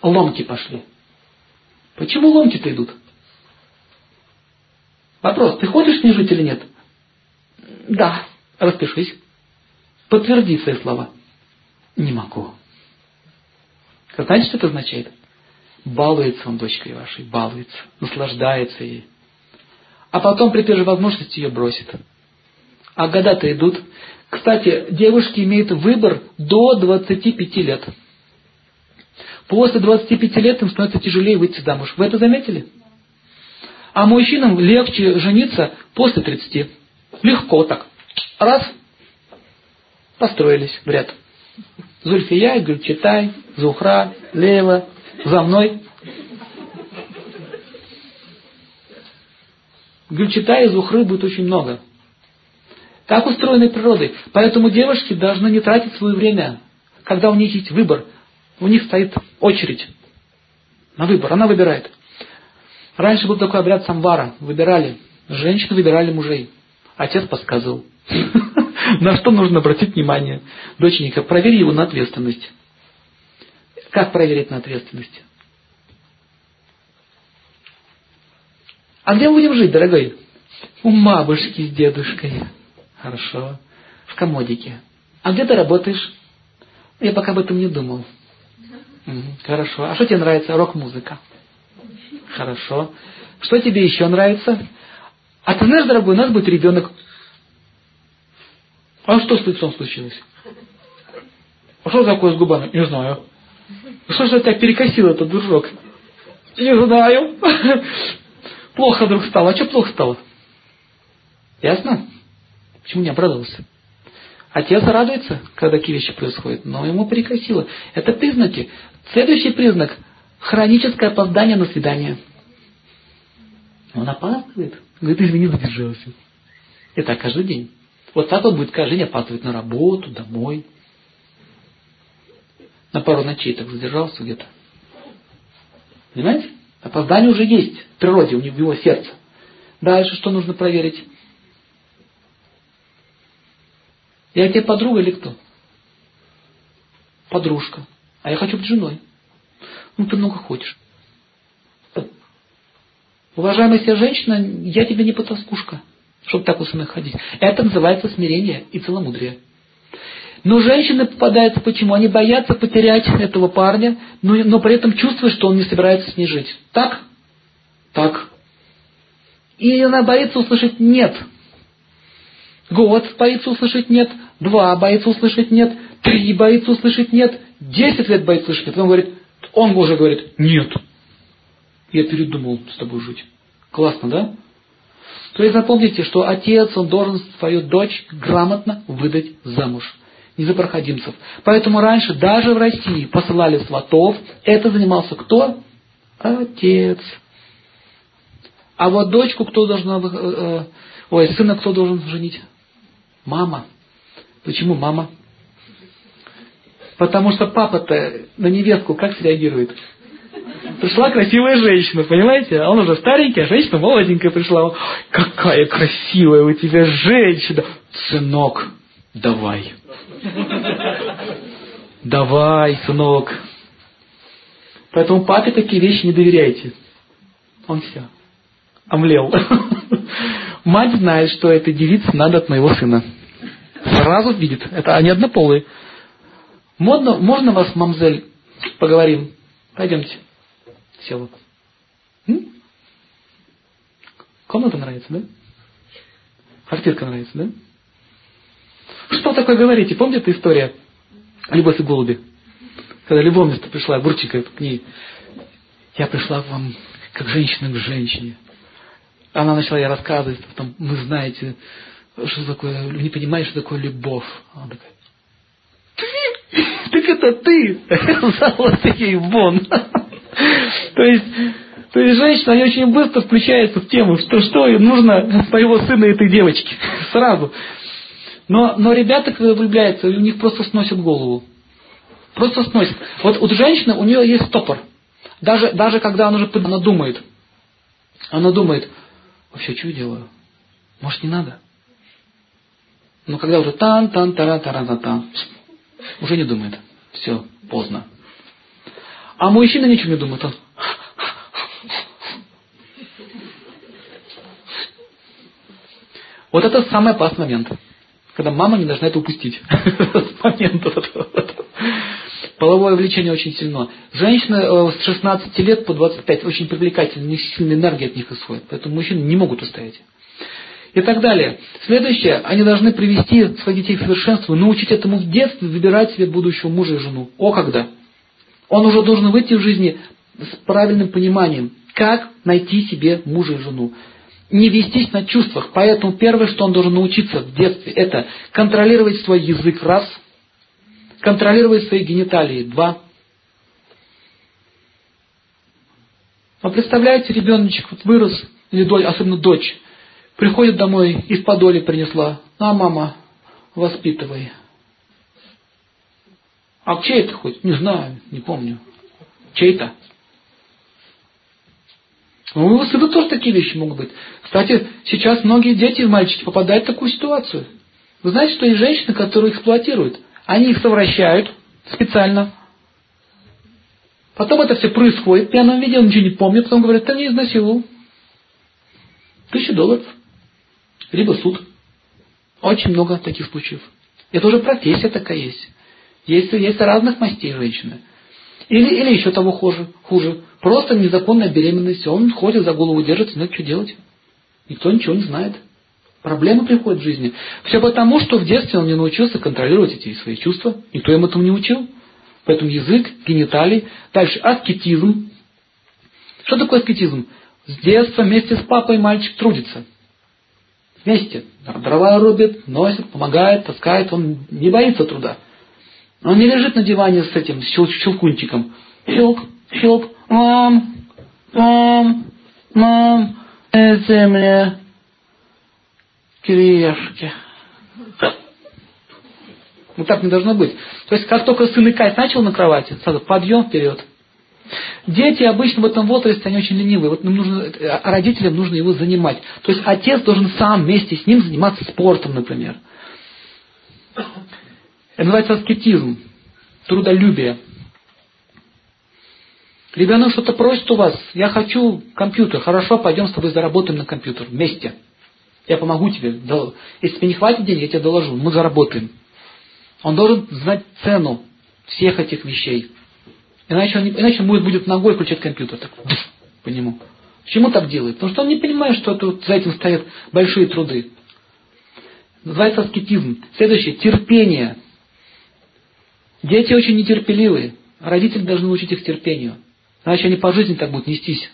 Ломки пошли. Почему ломки-то идут? Вопрос, ты хочешь с ней жить или нет? Да. Распишись. Подтверди свои слова. Не могу. Знаете, что это означает? Балуется он дочкой вашей, балуется, наслаждается ей. А потом при первой возможности ее бросит. А года-то идут. Кстати, девушки имеют выбор до 25 лет. После 25 лет им становится тяжелее выйти замуж. Вы это заметили? А мужчинам легче жениться после 30. Легко так. Раз, построились в ряд. Зульфия, Гюльчатай, Зухра, Лева, за мной. Гюльчатай и Зухры будет очень много. Так устроены природой. Поэтому девушки должны не тратить свое время, когда у них есть выбор. У них стоит очередь на выбор. Она выбирает. Раньше был такой обряд самвара. Выбирали. Женщины выбирали мужей. Отец подсказывал. На что нужно обратить внимание? Доченька, проверь его на ответственность. Как проверить на ответственность? А где мы будем жить, дорогой? У бабушки с дедушкой. Хорошо. В комодике. А где ты работаешь? Я пока об этом не думал. Хорошо. А что тебе нравится? Рок-музыка. Хорошо. Что тебе еще нравится? А ты знаешь, дорогой, у нас будет ребенок. А что с лицом случилось? А что такое с губами? Не знаю. Что же тебя перекосило этот дружок? Не знаю. Плохо вдруг стало. А что плохо стало? Ясно? Почему не обрадовался? Отец радуется, когда такие вещи происходят, но ему перекосило. Это признаки. Следующий признак – хроническое опоздание на свидание. Он опаздывает. Говорит, извини, задержался. И так каждый день. Вот так он будет каждый день опаздывать на работу, домой. На пару ночей так задержался где-то. Понимаете? Опоздание уже есть в природе, у него в его сердце. Дальше что нужно проверить? Я тебе подруга или кто? Подружка. А я хочу быть женой. Ну, ты много хочешь. Уважаемая себя женщина, я тебе не потаскушка, чтобы так у самой ходить. Это называется смирение и целомудрие. Но женщины попадаются почему? Они боятся потерять этого парня, но, но при этом чувствуют, что он не собирается с ней жить. Так? Так. И она боится услышать «нет». Год боится услышать «нет», два боится услышать «нет», три боится услышать «нет», десять лет боится услышать «нет». Потом говорит, он уже говорит «нет». Я передумал с тобой жить. Классно, да? То есть запомните, что отец, он должен свою дочь грамотно выдать замуж. Не за проходимцев. Поэтому раньше даже в России посылали сватов. Это занимался кто? Отец. А вот дочку кто должен... Э, э, ой, сына кто должен женить? Мама. Почему мама? Потому что папа-то на невестку как среагирует? Пришла красивая женщина, понимаете? А он уже старенький, а женщина молоденькая пришла. Какая красивая у тебя женщина! Сынок, давай. Давай, сынок. Поэтому папе такие вещи не доверяйте. Он все. Омлел. Мать знает, что этой девице надо от моего сына. Сразу видит. Это они однополые. Модно, можно вас, мамзель, поговорим? Пойдемте. Села. М? Комната нравится, да? Квартирка нравится, да? Что такое говорите? Помните эту история? Любовь и голуби. Когда любовница пришла, бурчикает к ней. Я пришла к вам как женщина к женщине. Она начала ей рассказывать, потом, вы знаете, что такое, не понимаешь, что такое любовь. Она такая, ты? Так это ты! Ей вон. То есть, то есть женщина, очень быстро включается в тему, что, что нужно своего сына этой девочки. Сразу. Но, но ребята, когда влюбляются, у них просто сносят голову. Просто сносит. Вот у женщины, у нее есть стопор. Даже, даже когда она уже она думает. Она думает, вообще, что я делаю? Может, не надо? Но когда уже тан тан тара тара та тан уже не думает. Все, поздно. А мужчина ничего не думает. Он... Вот это самый опасный момент, когда мама не должна это упустить. Момент Половое влечение очень сильно. Женщины э, с 16 лет по 25 очень привлекательны, у них сильная энергия от них исходит. Поэтому мужчины не могут устоять. И так далее. Следующее, они должны привести своих детей к совершенству, научить этому в детстве выбирать себе будущего мужа и жену. О, когда! Он уже должен выйти в жизни с правильным пониманием, как найти себе мужа и жену. Не вестись на чувствах. Поэтому первое, что он должен научиться в детстве, это контролировать свой язык, раз, контролировать свои гениталии, два. А представляете, ребеночек вот вырос, или дочь, особенно дочь, приходит домой, из подоли принесла, а мама, воспитывай. А чей это хоть? Не знаю, не помню. Чей-то. Ну, у его сына тоже такие вещи могут быть. Кстати, сейчас многие дети и мальчики попадают в такую ситуацию. Вы знаете, что есть женщины, которые эксплуатируют. Они их совращают специально. Потом это все происходит, в пьяном виде он ничего не помнит, потом говорят, ты не изнасиловал. Тысяча долларов. Либо суд. Очень много таких случаев. Это уже профессия такая есть. Есть, есть разных мастей женщины. Или, или еще того хуже, хуже. Просто незаконная беременность. Он ходит за голову держится, ну что делать? Никто ничего не знает. Проблемы приходят в жизни. Все потому, что в детстве он не научился контролировать эти свои чувства. Никто ему этому не учил. Поэтому язык, гениталий. Дальше аскетизм. Что такое аскетизм? С детства вместе с папой мальчик трудится. Вместе. Дрова рубит, носит, помогает, таскает. Он не боится труда. Он не лежит на диване с этим щел щелкунчиком. Щелк, щелк, мам, мам, мам, это мне кириешки. Вот так не должно быть. То есть, как только сын икать начал на кровати, сразу подъем вперед. Дети обычно в этом возрасте, они очень ленивые. Вот им нужно, а родителям нужно его занимать. То есть, отец должен сам вместе с ним заниматься спортом, например. Это называется аскетизм, трудолюбие. Ребенок что-то просит у вас, я хочу компьютер, хорошо, пойдем с тобой заработаем на компьютер вместе. Я помогу тебе. Если тебе не хватит денег, я тебе доложу, мы заработаем. Он должен знать цену всех этих вещей. Иначе он, иначе он будет, будет ногой включать компьютер. Так, по нему. Почему так делает? Потому что он не понимает, что тут за этим стоят большие труды. Называется аскетизм. Следующее. Терпение. Дети очень нетерпеливые. Родители должны научить их терпению. Иначе они по жизни так будут нестись.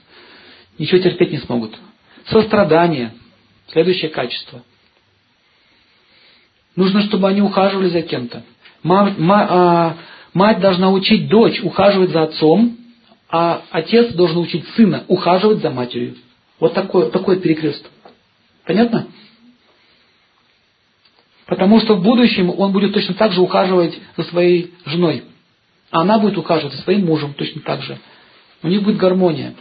Ничего терпеть не смогут. Сострадание. Следующее качество. Нужно, чтобы они ухаживали за кем-то. Мать, а, мать должна учить дочь ухаживать за отцом, а отец должен учить сына ухаживать за матерью. Вот такой, такой перекрест. Понятно? Потому что в будущем он будет точно так же ухаживать за своей женой. А она будет ухаживать за своим мужем точно так же. У них будет гармония.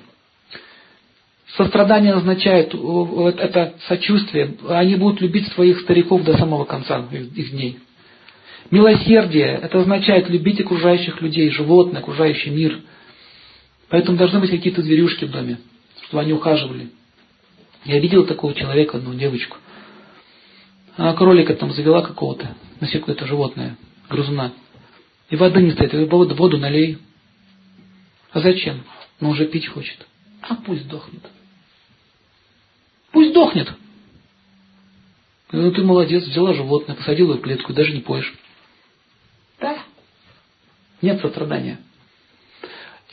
Сострадание означает это сочувствие. Они будут любить своих стариков до самого конца их дней. Милосердие – это означает любить окружающих людей, животных, окружающий мир. Поэтому должны быть какие-то зверюшки в доме, чтобы они ухаживали. Я видел такого человека, одну девочку. Она кролика там завела какого-то, насекомое это животное, грызуна. И воды не стоит, воду, воду налей. А зачем? Но уже пить хочет. А пусть дохнет. Пусть дохнет. Ну ты молодец, взяла животное, посадила в клетку, даже не поешь. Да. Нет сострадания.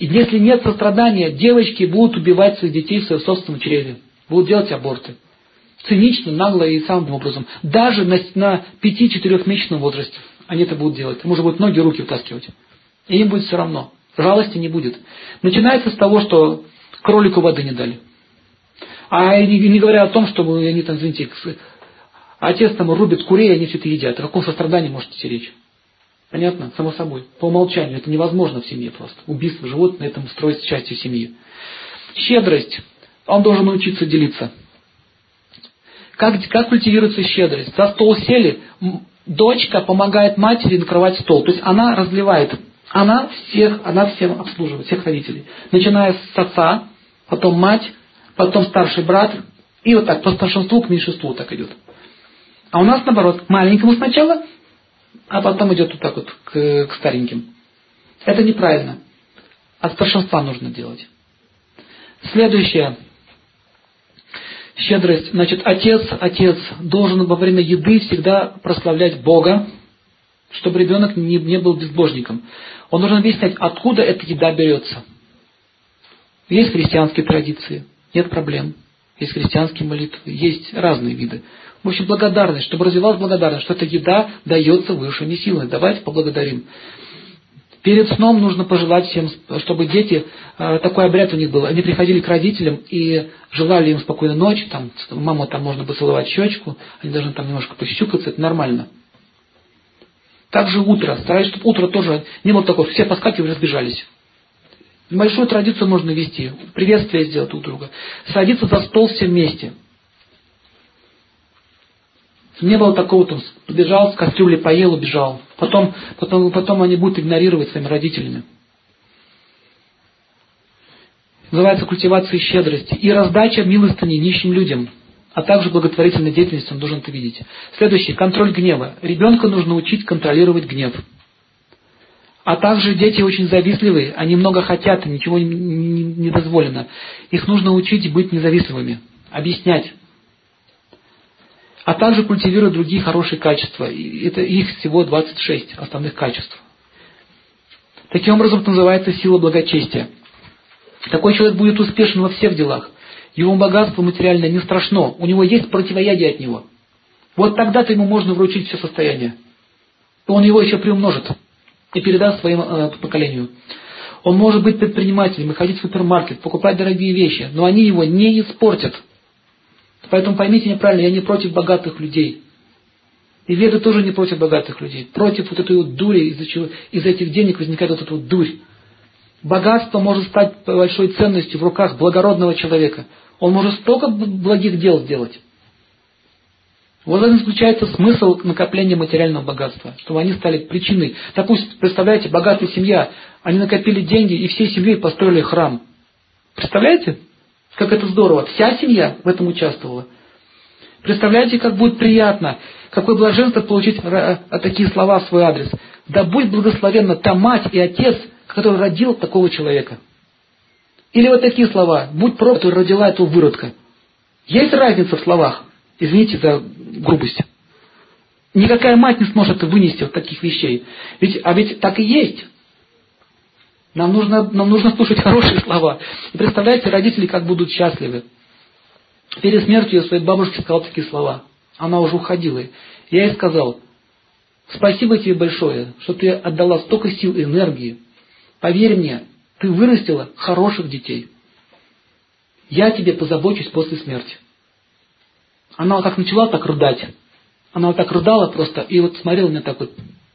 И если нет сострадания, девочки будут убивать своих детей в своем собственном чреве. Будут делать аборты. Цинично, нагло и самым образом. Даже на, на 5-4-месячном возрасте они это будут делать. Может быть, ноги, руки втаскивать. И им будет все равно. Жалости не будет. Начинается с того, что кролику воды не дали. А не, говоря о том, что они там, извините, отец там рубит курей, они все это едят. О каком сострадании может идти речь? Понятно? Само собой. По умолчанию. Это невозможно в семье просто. Убийство животных на этом строится частью семьи. Щедрость. Он должен научиться делиться. Как, как культивируется щедрость? За стол сели, дочка помогает матери накрывать стол. То есть она разливает. Она всех, она всем обслуживает, всех родителей. Начиная с отца, потом мать, потом старший брат, и вот так, по старшинству к меньшинству так идет. А у нас наоборот, маленькому сначала, а потом идет вот так вот к, к стареньким. Это неправильно. От старшинства нужно делать. Следующее. Щедрость. Значит, отец, отец должен во время еды всегда прославлять Бога, чтобы ребенок не, не был безбожником. Он должен объяснять, откуда эта еда берется. Есть христианские традиции нет проблем. Есть христианские молитвы, есть разные виды. В общем, благодарность, чтобы развивалась благодарность, что эта еда дается высшими силами. Давайте поблагодарим. Перед сном нужно пожелать всем, чтобы дети, э, такой обряд у них был, они приходили к родителям и желали им спокойной ночи, там, мама там можно поцеловать щечку, они должны там немножко пощупаться, это нормально. Также утро, стараюсь, чтобы утро тоже не было такого, все поскакивали, разбежались. Большую традицию можно вести, приветствие сделать друг друга. Садиться за стол все вместе. Не было такого, там, побежал, с кастрюли поел, убежал. Потом, потом, потом они будут игнорировать своими родителями. Называется культивация щедрости. И раздача милостыни нищим людям, а также благотворительной деятельности он должен это видеть. Следующий. Контроль гнева. Ребенка нужно учить контролировать гнев. А также дети очень завистливые, они много хотят, ничего не, дозволено. Их нужно учить быть независимыми, объяснять. А также культивировать другие хорошие качества. Это их всего 26 основных качеств. Таким образом, это называется сила благочестия. Такой человек будет успешен во всех делах. Его богатство материальное не страшно. У него есть противоядие от него. Вот тогда-то ему можно вручить все состояние. Он его еще приумножит и передаст своему э, поколению. Он может быть предпринимателем и ходить в супермаркет, покупать дорогие вещи, но они его не испортят. Поэтому поймите меня правильно, я не против богатых людей. И веды тоже не против богатых людей. Против вот этой вот дури, из-за чего из этих денег возникает вот эта вот дурь. Богатство может стать большой ценностью в руках благородного человека. Он может столько благих дел сделать. Вот в заключается смысл накопления материального богатства, чтобы они стали причиной. Допустим, представляете, богатая семья, они накопили деньги и всей семьей построили храм. Представляете, как это здорово? Вся семья в этом участвовала. Представляете, как будет приятно, какое блаженство получить такие слова в свой адрес. Да будь благословенна та мать и отец, который родил такого человека. Или вот такие слова. Будь проклят, родила этого выродка. Есть разница в словах. Извините за грубость. Никакая мать не сможет вынести вот таких вещей. Ведь, а ведь так и есть. Нам нужно, нам нужно слушать хорошие слова. И представляете, родители как будут счастливы. Перед смертью я своей бабушке сказал такие слова. Она уже уходила. Я ей сказал, спасибо тебе большое, что ты отдала столько сил и энергии. Поверь мне, ты вырастила хороших детей. Я тебе позабочусь после смерти. Она так начала так рыдать. Она вот так рыдала просто, и вот смотрела на меня так вот.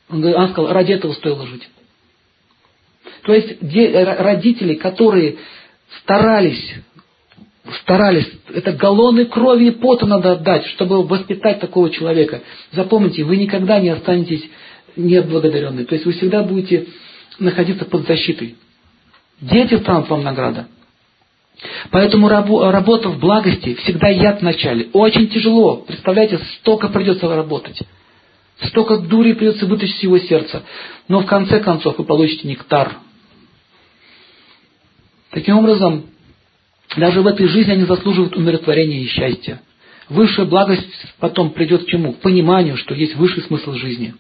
Она сказала, ради этого стоило жить. То есть родители, которые старались, старались, это галлоны крови и пота надо отдать, чтобы воспитать такого человека. Запомните, вы никогда не останетесь неотблагодаренными. То есть вы всегда будете находиться под защитой. Дети станут вам награда. Поэтому работа в благости всегда яд в начале. Очень тяжело. Представляете, столько придется работать. Столько дури придется вытащить из его сердца. Но в конце концов вы получите нектар. Таким образом, даже в этой жизни они заслуживают умиротворения и счастья. Высшая благость потом придет к чему? К пониманию, что есть высший смысл жизни.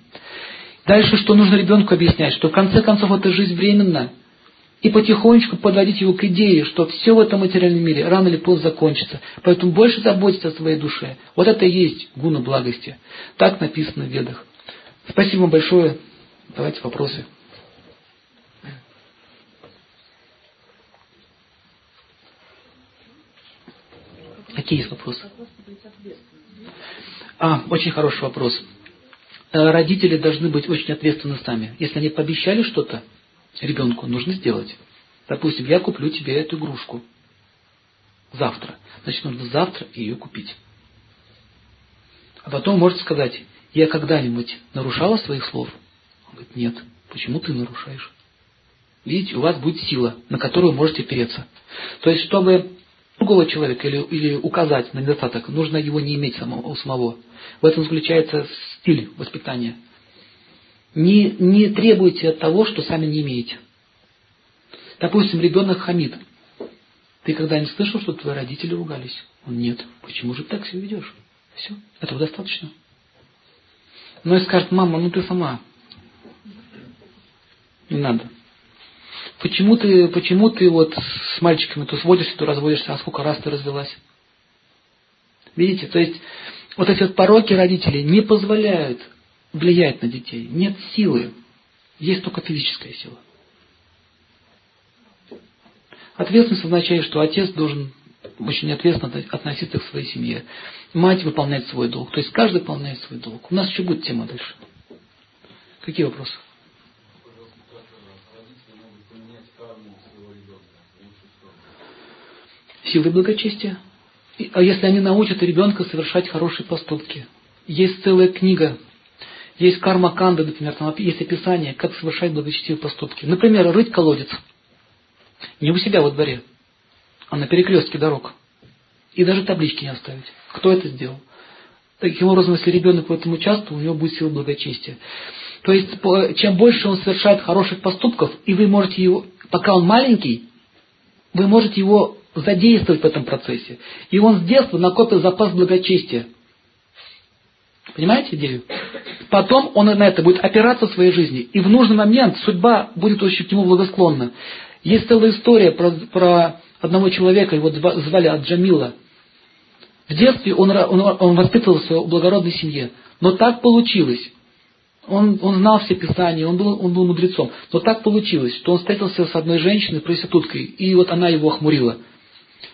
Дальше, что нужно ребенку объяснять, что в конце концов эта жизнь временна, и потихонечку подводить его к идее, что все в этом материальном мире рано или поздно закончится. Поэтому больше заботиться о своей душе. Вот это и есть гуна благости. Так написано в ведах. Спасибо большое. Давайте вопросы. Какие есть вопросы? А, очень хороший вопрос. Э, родители должны быть очень ответственны сами. Если они пообещали что-то, ребенку нужно сделать. Допустим, я куплю тебе эту игрушку завтра. Значит, нужно завтра ее купить. А потом может сказать, я когда-нибудь нарушала своих слов? Он говорит, нет. Почему ты нарушаешь? Видите, у вас будет сила, на которую можете переться. То есть, чтобы другого человека или, или указать на недостаток, нужно его не иметь самого, у самого. В этом заключается стиль воспитания – не, не требуйте от того, что сами не имеете. Допустим, ребенок хамит. Ты когда-нибудь слышал, что твои родители ругались? Он нет. Почему же так себя ведешь? Все, этого достаточно. Но и скажет, мама, ну ты сама. Не надо. Почему ты, почему ты вот с мальчиками то сводишься, то разводишься, а сколько раз ты развелась? Видите, то есть вот эти вот пороки родителей не позволяют влиять на детей. Нет силы, есть только физическая сила. Ответственность означает, что отец должен очень ответственно относиться к своей семье. Мать выполняет свой долг. То есть каждый выполняет свой долг. У нас еще будет тема дальше. Какие вопросы? Силы благочестия. А если они научат ребенка совершать хорошие поступки? Есть целая книга есть карма канда, например, там есть описание, как совершать благочестивые поступки. Например, рыть колодец. Не у себя во дворе, а на перекрестке дорог. И даже таблички не оставить. Кто это сделал? Таким образом, если ребенок в этом участвовал, у него будет сила благочестия. То есть, чем больше он совершает хороших поступков, и вы можете его, пока он маленький, вы можете его задействовать в этом процессе. И он с детства накопил запас благочестия. Понимаете идею? Потом он на это будет опираться в своей жизни. И в нужный момент судьба будет очень к нему благосклонна. Есть целая история про, про одного человека, его звали Аджамила. В детстве он, он, он воспитывался в благородной семье. Но так получилось. Он, он знал все писания, он был, он был мудрецом. Но так получилось, что он встретился с одной женщиной, проституткой, и вот она его охмурила.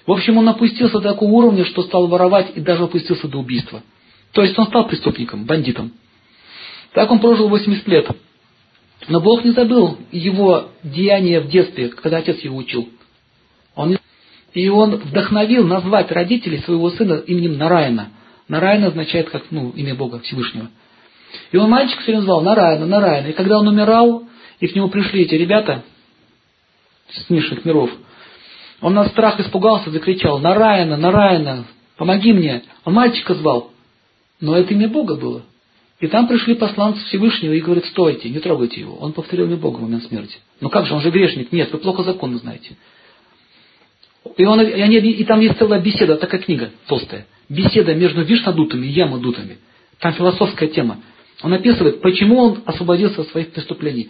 В общем, он опустился до такого уровня, что стал воровать и даже опустился до убийства. То есть он стал преступником, бандитом. Так он прожил 80 лет. Но Бог не забыл его деяния в детстве, когда отец его учил. Он, и он вдохновил назвать родителей своего сына именем Нараяна. Нараяна означает как ну, имя Бога Всевышнего. И он мальчик все время звал Нараяна, Нараяна. И когда он умирал, и к нему пришли эти ребята с низших миров, он на страх испугался, закричал, Нараяна, Нараяна, помоги мне. Он мальчика звал. Но это имя Бога было. И там пришли посланцы Всевышнего и говорят, стойте, не трогайте его. Он повторил имя Бога в момент смерти. Ну как же, он же грешник. Нет, вы плохо законы знаете. И, он, и, они, и там есть целая беседа, такая книга толстая. Беседа между вишнадутами и ямадутами. Там философская тема. Он описывает, почему он освободился от своих преступлений.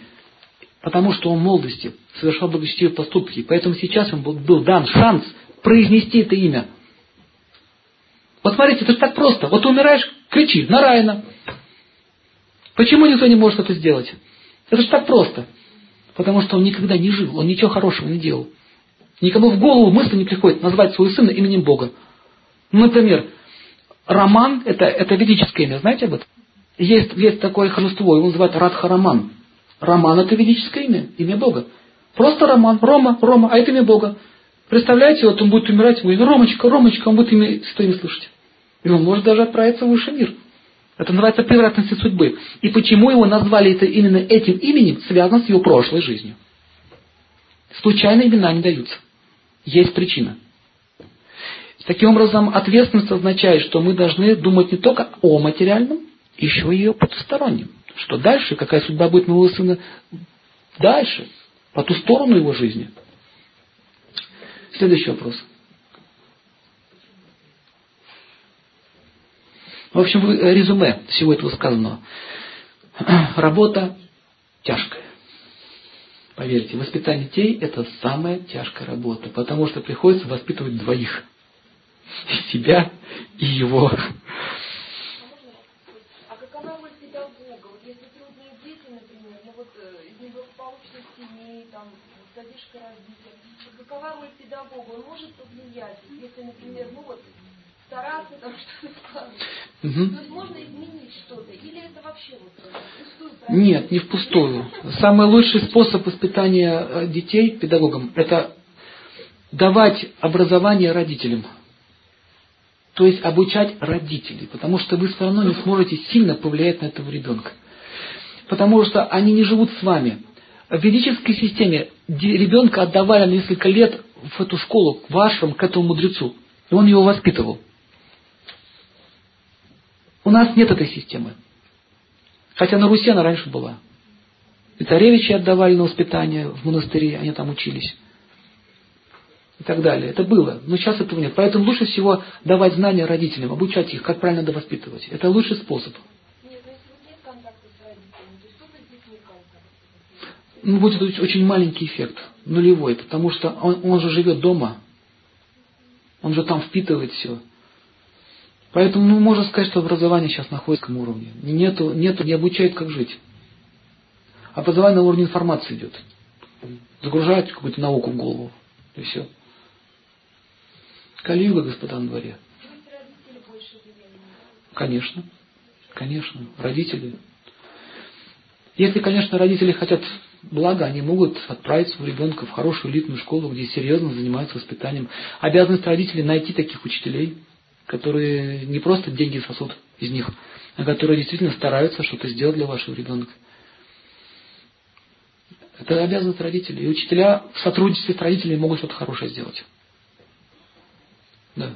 Потому что он в молодости совершал благочестивые поступки. Поэтому сейчас ему был дан шанс произнести это имя. Вот смотрите, это же так просто. Вот умираешь, кричи, Нараяна. Почему никто не может это сделать? Это же так просто. Потому что он никогда не жил, он ничего хорошего не делал. Никому в голову мысль не приходит назвать своего сына именем Бога. Например, Роман это, это ведическое имя, знаете об этом? Есть, есть такое хожество, его называют Радхараман. Роман это ведическое имя, имя Бога. Просто Роман, Рома, Рома, а это имя Бога. Представляете, вот он будет умирать, будет Ромочка, Ромочка, он будет имя, что имя слышать. И он может даже отправиться в высший мир. Это называется превратности судьбы. И почему его назвали это именно этим именем, связано с его прошлой жизнью. Случайно имена не даются. Есть причина. Таким образом, ответственность означает, что мы должны думать не только о материальном, еще и о потустороннем. Что дальше, какая судьба будет моего сына дальше, по ту сторону его жизни. Следующий вопрос. В общем, резюме всего этого сказанного. Работа тяжкая. Поверьте, воспитание детей – это самая тяжкая работа, потому что приходится воспитывать двоих. И себя, и его. А какова роль педагога? Вот если трудные дети, например, ну вот э, из неблагополучных семей, там, задержка развития, какова роль педагога? Он может повлиять, если, например, ну вот стараться там что-то складывать. Угу. То есть можно изменить что-то? Или это вообще вот впустую? Нет, не впустую. Самый лучший способ воспитания э, детей педагогам – это давать образование родителям. То есть обучать родителей, потому что вы все равно не сможете сильно повлиять на этого ребенка. Потому что они не живут с вами. В ведической системе ребенка отдавали на несколько лет в эту школу, к вашему, к этому мудрецу. И он его воспитывал. У нас нет этой системы. Хотя на Руси она раньше была. И царевичи отдавали на воспитание в монастыре, они там учились. И так далее. Это было. Но сейчас этого нет. Поэтому лучше всего давать знания родителям, обучать их, как правильно надо воспитывать. Это лучший способ. Будет очень маленький эффект, нулевой, потому что он, он же живет дома, он же там впитывает все. Поэтому ну, можно сказать, что образование сейчас находится на уровне. Нету, нету, не обучают, как жить. Образование на уровне информации идет. Загружают какую-то науку в голову. И все. Калиюга, господа, на дворе. Конечно. Конечно. Родители. Если, конечно, родители хотят блага, они могут отправить своего ребенка в хорошую элитную школу, где серьезно занимаются воспитанием. Обязанность родителей найти таких учителей, которые не просто деньги сосут из них, а которые действительно стараются что-то сделать для вашего ребенка. Это обязанность родителей. И учителя в сотрудничестве с родителями могут что-то хорошее сделать. Да.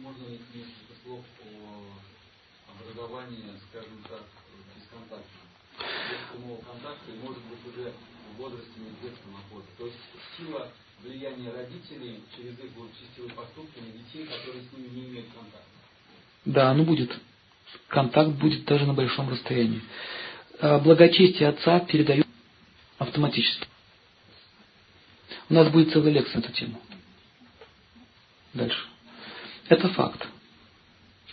Можно несколько слов о образовании контакта и может быть уже в возрасте не детства находится. То есть сила влияния родителей через их благочестивые поступки на детей, которые с ними не имеют контакта. Да, оно будет. Контакт будет даже на большом расстоянии. А благочестие отца передают автоматически. У нас будет целая лекция на эту тему. Дальше. Это факт.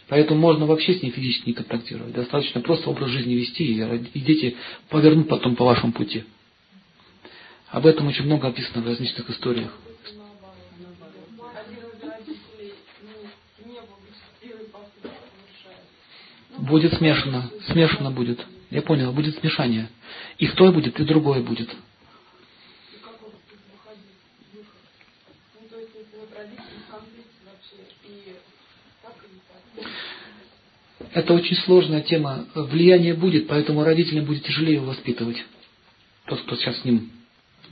Поэтому можно вообще с ней физически не контактировать. Достаточно просто образ жизни вести, и дети повернут потом по вашему пути. Об этом очень много описано в различных историях. Будет смешано, смешано будет. Я понял, будет смешание. И то будет, и другое будет. Это очень сложная тема. Влияние будет, поэтому родителям будет тяжелее его воспитывать. Тот, кто сейчас с ним.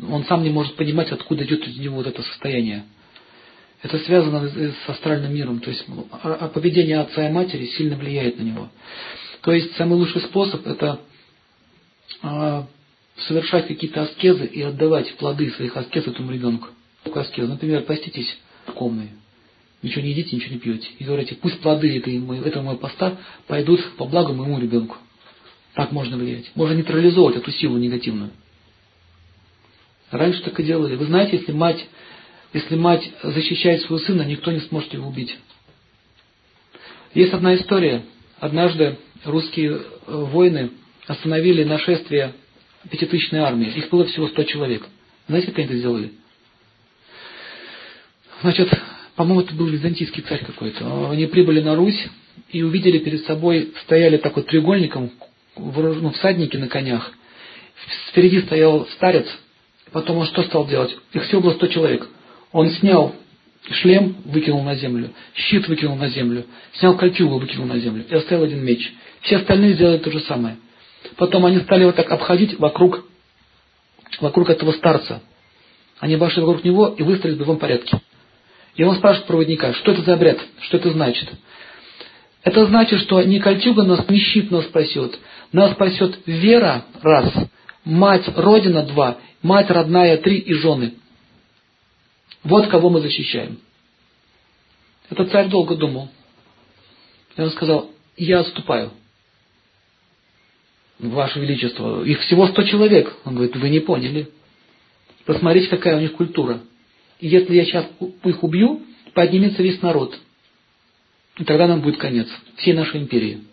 Он сам не может понимать, откуда идет из него вот это состояние. Это связано с астральным миром. То есть а, а поведение отца и матери сильно влияет на него. То есть самый лучший способ это а, совершать какие-то аскезы и отдавать плоды своих аскез этому ребенку. Аскез. Например, поститесь в комнате ничего не едите, ничего не пьете. И говорите, пусть плоды этой, этого моего поста пойдут по благу моему ребенку. Так можно влиять. Можно нейтрализовать эту силу негативную. Раньше так и делали. Вы знаете, если мать, если мать защищает своего сына, никто не сможет его убить. Есть одна история. Однажды русские э, воины остановили нашествие пятитысячной армии. Их было всего сто человек. Знаете, как они это сделали? Значит, по-моему, это был византийский царь какой-то. Они прибыли на Русь и увидели перед собой, стояли так вот треугольником, ну, всадники на конях. Впереди стоял старец. Потом он что стал делать? Их всего было сто человек. Он снял шлем, выкинул на землю, щит выкинул на землю, снял кольчугу, выкинул на землю и оставил один меч. Все остальные сделали то же самое. Потом они стали вот так обходить вокруг, вокруг этого старца. Они вошли вокруг него и выстроили в боевом порядке. И он спрашивает проводника, что это за обряд, что это значит. Это значит, что не кольчуга нас, не щит нас спасет. Нас спасет вера, раз, мать Родина, два, мать родная, три и жены. Вот кого мы защищаем. Этот царь долго думал. И он сказал, я отступаю. Ваше Величество, их всего сто человек. Он говорит, вы не поняли. Посмотрите, какая у них культура. И если я сейчас их убью, поднимется весь народ. И тогда нам будет конец всей нашей империи.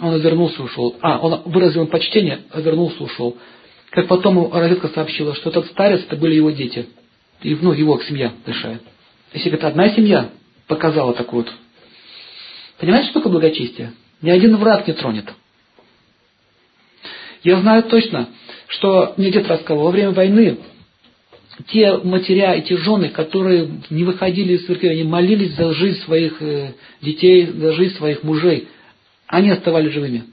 Он развернулся и ушел. А, он выразил почтение, развернулся и ушел. Как потом разведка сообщила, что этот старец, это были его дети. И, ну, его семья большая. Если это одна семья показала так вот. Понимаете, что такое благочестие? Ни один враг не тронет. Я знаю точно, что мне дед рассказывал, во время войны те матеря и те жены, которые не выходили из церкви, они молились за жизнь своих э, детей, за жизнь своих мужей, они оставались живыми.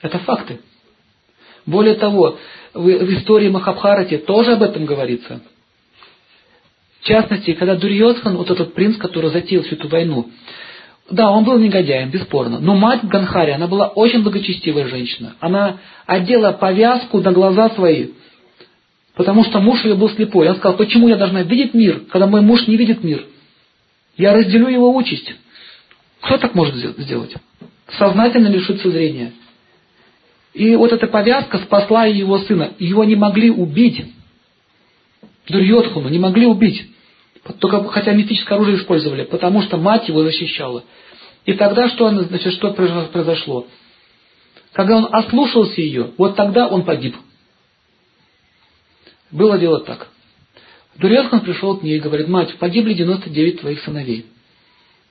Это факты. Более того, в, истории Махабхарати тоже об этом говорится. В частности, когда Дурьосхан, вот этот принц, который затеял всю эту войну, да, он был негодяем, бесспорно. Но мать Ганхари, она была очень благочестивая женщина. Она одела повязку на глаза свои, Потому что муж ее был слепой. Он сказал, почему я должна видеть мир, когда мой муж не видит мир? Я разделю его участь. Кто так может сделать? Сознательно лишиться зрения. И вот эта повязка спасла его сына. Его не могли убить. Дурьотхуну не могли убить. Только хотя мифическое оружие использовали, потому что мать его защищала. И тогда что, значит, что произошло? Когда он ослушался ее, вот тогда он погиб. Было дело так. Дурьотхан пришел к ней и говорит, мать, погибли 99 твоих сыновей.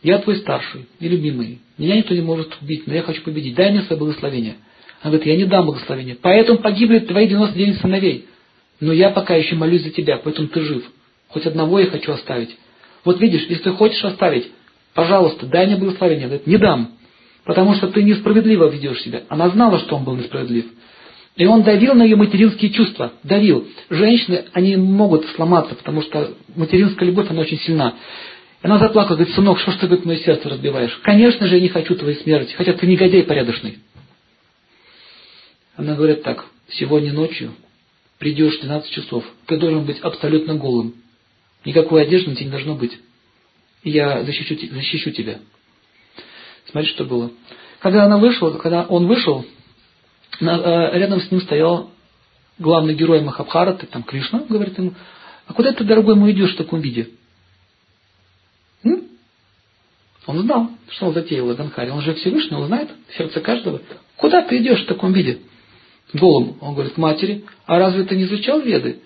Я твой старший и любимый. Меня никто не может убить, но я хочу победить. Дай мне свое благословение. Она говорит, я не дам благословения. Поэтому погибли твои 99 сыновей. Но я пока еще молюсь за тебя, поэтому ты жив. Хоть одного я хочу оставить. Вот видишь, если ты хочешь оставить, пожалуйста, дай мне благословение. Она говорит, не дам. Потому что ты несправедливо ведешь себя. Она знала, что он был несправедлив. И он давил на ее материнские чувства, давил. Женщины, они могут сломаться, потому что материнская любовь, она очень сильна. Она заплакала, говорит, сынок, что ж ты, говорит, мое сердце разбиваешь? Конечно же, я не хочу твоей смерти, хотя ты негодяй порядочный. Она говорит так, сегодня ночью придешь в 12 часов, ты должен быть абсолютно голым. Никакой одежды на тебе не должно быть. И я защищу, защищу тебя. Смотри, что было. Когда она вышла, когда он вышел, э, рядом с ним стоял главный герой Махабхараты, там Кришна, говорит ему, а куда ты, дорогой мой, идешь в таком виде? М? Он знал, что он затеял Ганхари. Он же Всевышний, он знает сердце каждого. Куда ты идешь в таком виде? Голым. Он говорит, к матери. А разве ты не изучал веды?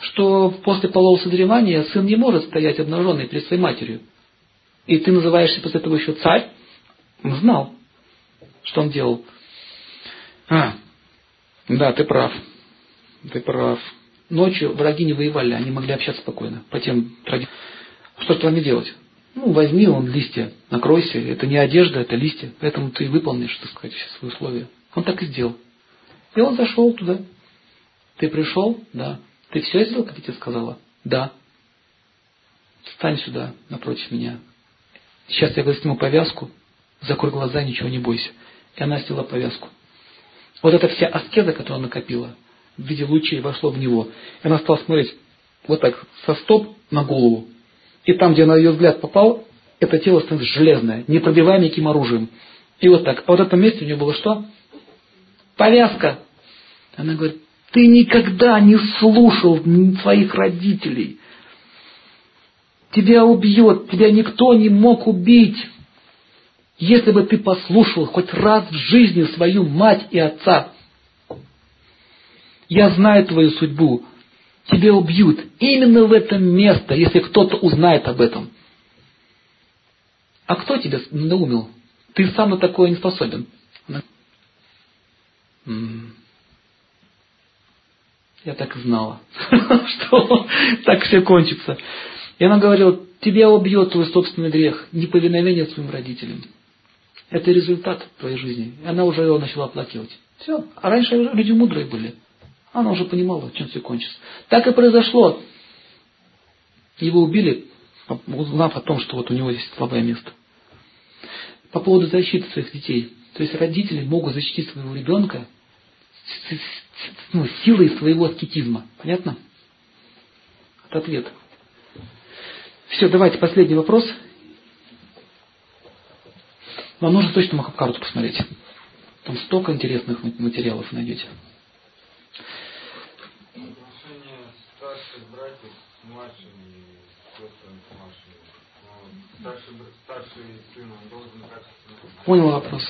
Что после полового созревания сын не может стоять обнаженный перед своей матерью. И ты называешься после этого еще царь? Он знал, что он делал. А, да, ты прав. Ты прав. Ночью враги не воевали, они могли общаться спокойно. По тем традициям. Что с вами делать? Ну, возьми он листья, накройся. Это не одежда, это листья. Поэтому ты выполнишь, так сказать, все свои условия. Он так и сделал. И он зашел туда. Ты пришел? Да. Ты все сделал, как я тебе сказала? Да. Встань сюда, напротив меня. Сейчас я возьму повязку, закрой глаза, ничего не бойся. И она сняла повязку. Вот эта вся аскеза, которую она накопила, в виде лучей вошло в него. И она стала смотреть вот так, со стоп на голову. И там, где на ее взгляд попал, это тело становится железное, непробиваемое никаким оружием. И вот так. А вот в этом месте у нее было что? Повязка. Она говорит, ты никогда не слушал своих родителей. Тебя убьет, тебя никто не мог убить. Если бы ты послушал хоть раз в жизни свою мать и отца, я знаю твою судьбу, тебя убьют именно в это место, если кто-то узнает об этом. А кто тебя наумил? Ты сам на такое не способен. Я так и знала, что так все кончится. И она говорила, тебя убьет твой собственный грех, неповиновение своим родителям. Это результат твоей жизни. И она уже его начала оплакивать. Все. А раньше люди мудрые были. Она уже понимала, чем все кончится. Так и произошло. Его убили, узнав о том, что вот у него есть слабое место. По поводу защиты своих детей. То есть родители могут защитить своего ребенка ну, силой своего аскетизма. Понятно? Это ответ. Все, давайте последний вопрос. Вам нужно точно Махабхарату посмотреть. Там столько интересных материалов найдете. Отношения старших братьев с младшими сестрами с качественно... Понял вопрос.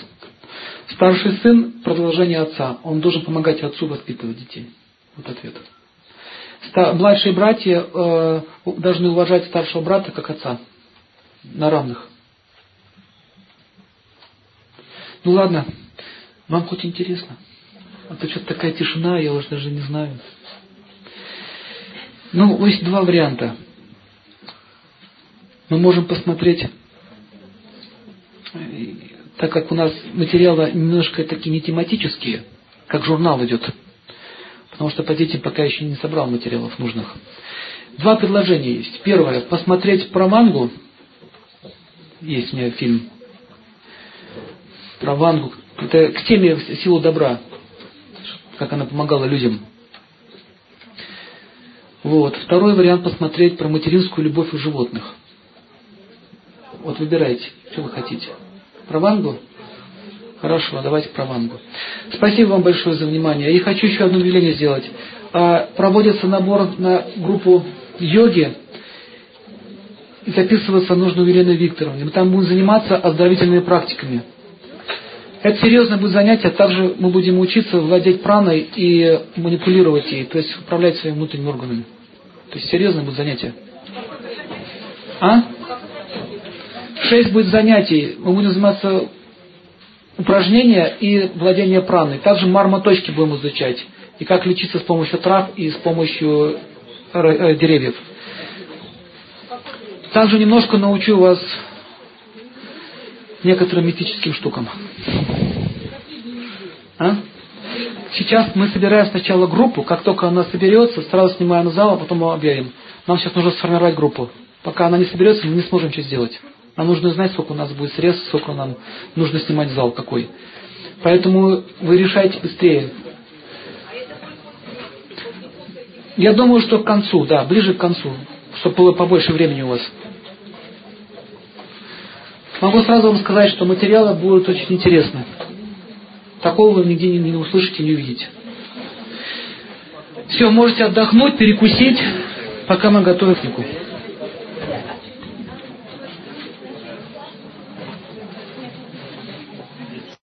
Старший сын – продолжение отца. Он должен помогать отцу воспитывать детей. Вот ответ. Младшие братья э, должны уважать старшего брата как отца. На равных. Ну ладно, вам хоть интересно? А то что-то такая тишина, я уже даже не знаю. Ну, есть два варианта. Мы можем посмотреть, так как у нас материалы немножко такие не тематические, как журнал идет, потому что по детям пока еще не собрал материалов нужных. Два предложения есть. Первое, посмотреть про мангу. Есть у меня фильм про Вангу, это к теме силу добра, как она помогала людям. Вот. Второй вариант посмотреть про материнскую любовь у животных. Вот выбирайте, что вы хотите. Про Вангу? Хорошо, давайте про Вангу. Спасибо вам большое за внимание. И хочу еще одно объявление сделать. А, проводится набор на группу йоги. И записываться нужно у Елены Викторовны. Мы там будем заниматься оздоровительными практиками. Это серьезное будет занятие, также мы будем учиться владеть праной и манипулировать ей, то есть управлять своими внутренними органами. То есть серьезное будет занятие. А? Шесть будет занятий. Мы будем заниматься упражнения и владение праной. Также мармоточки будем изучать. И как лечиться с помощью трав и с помощью э, деревьев. Также немножко научу вас некоторым мифическим штукам. А? Сейчас мы собираем сначала группу, как только она соберется, сразу снимаем зал, а потом объявим. Нам сейчас нужно сформировать группу. Пока она не соберется, мы не сможем что сделать. Нам нужно знать, сколько у нас будет средств, сколько нам нужно снимать зал какой. Поэтому вы решайте быстрее. Я думаю, что к концу, да, ближе к концу, чтобы было побольше времени у вас. Могу сразу вам сказать, что материалы будут очень интересны. Такого вы нигде не, услышите, не увидите. Все, можете отдохнуть, перекусить, пока мы готовим книгу.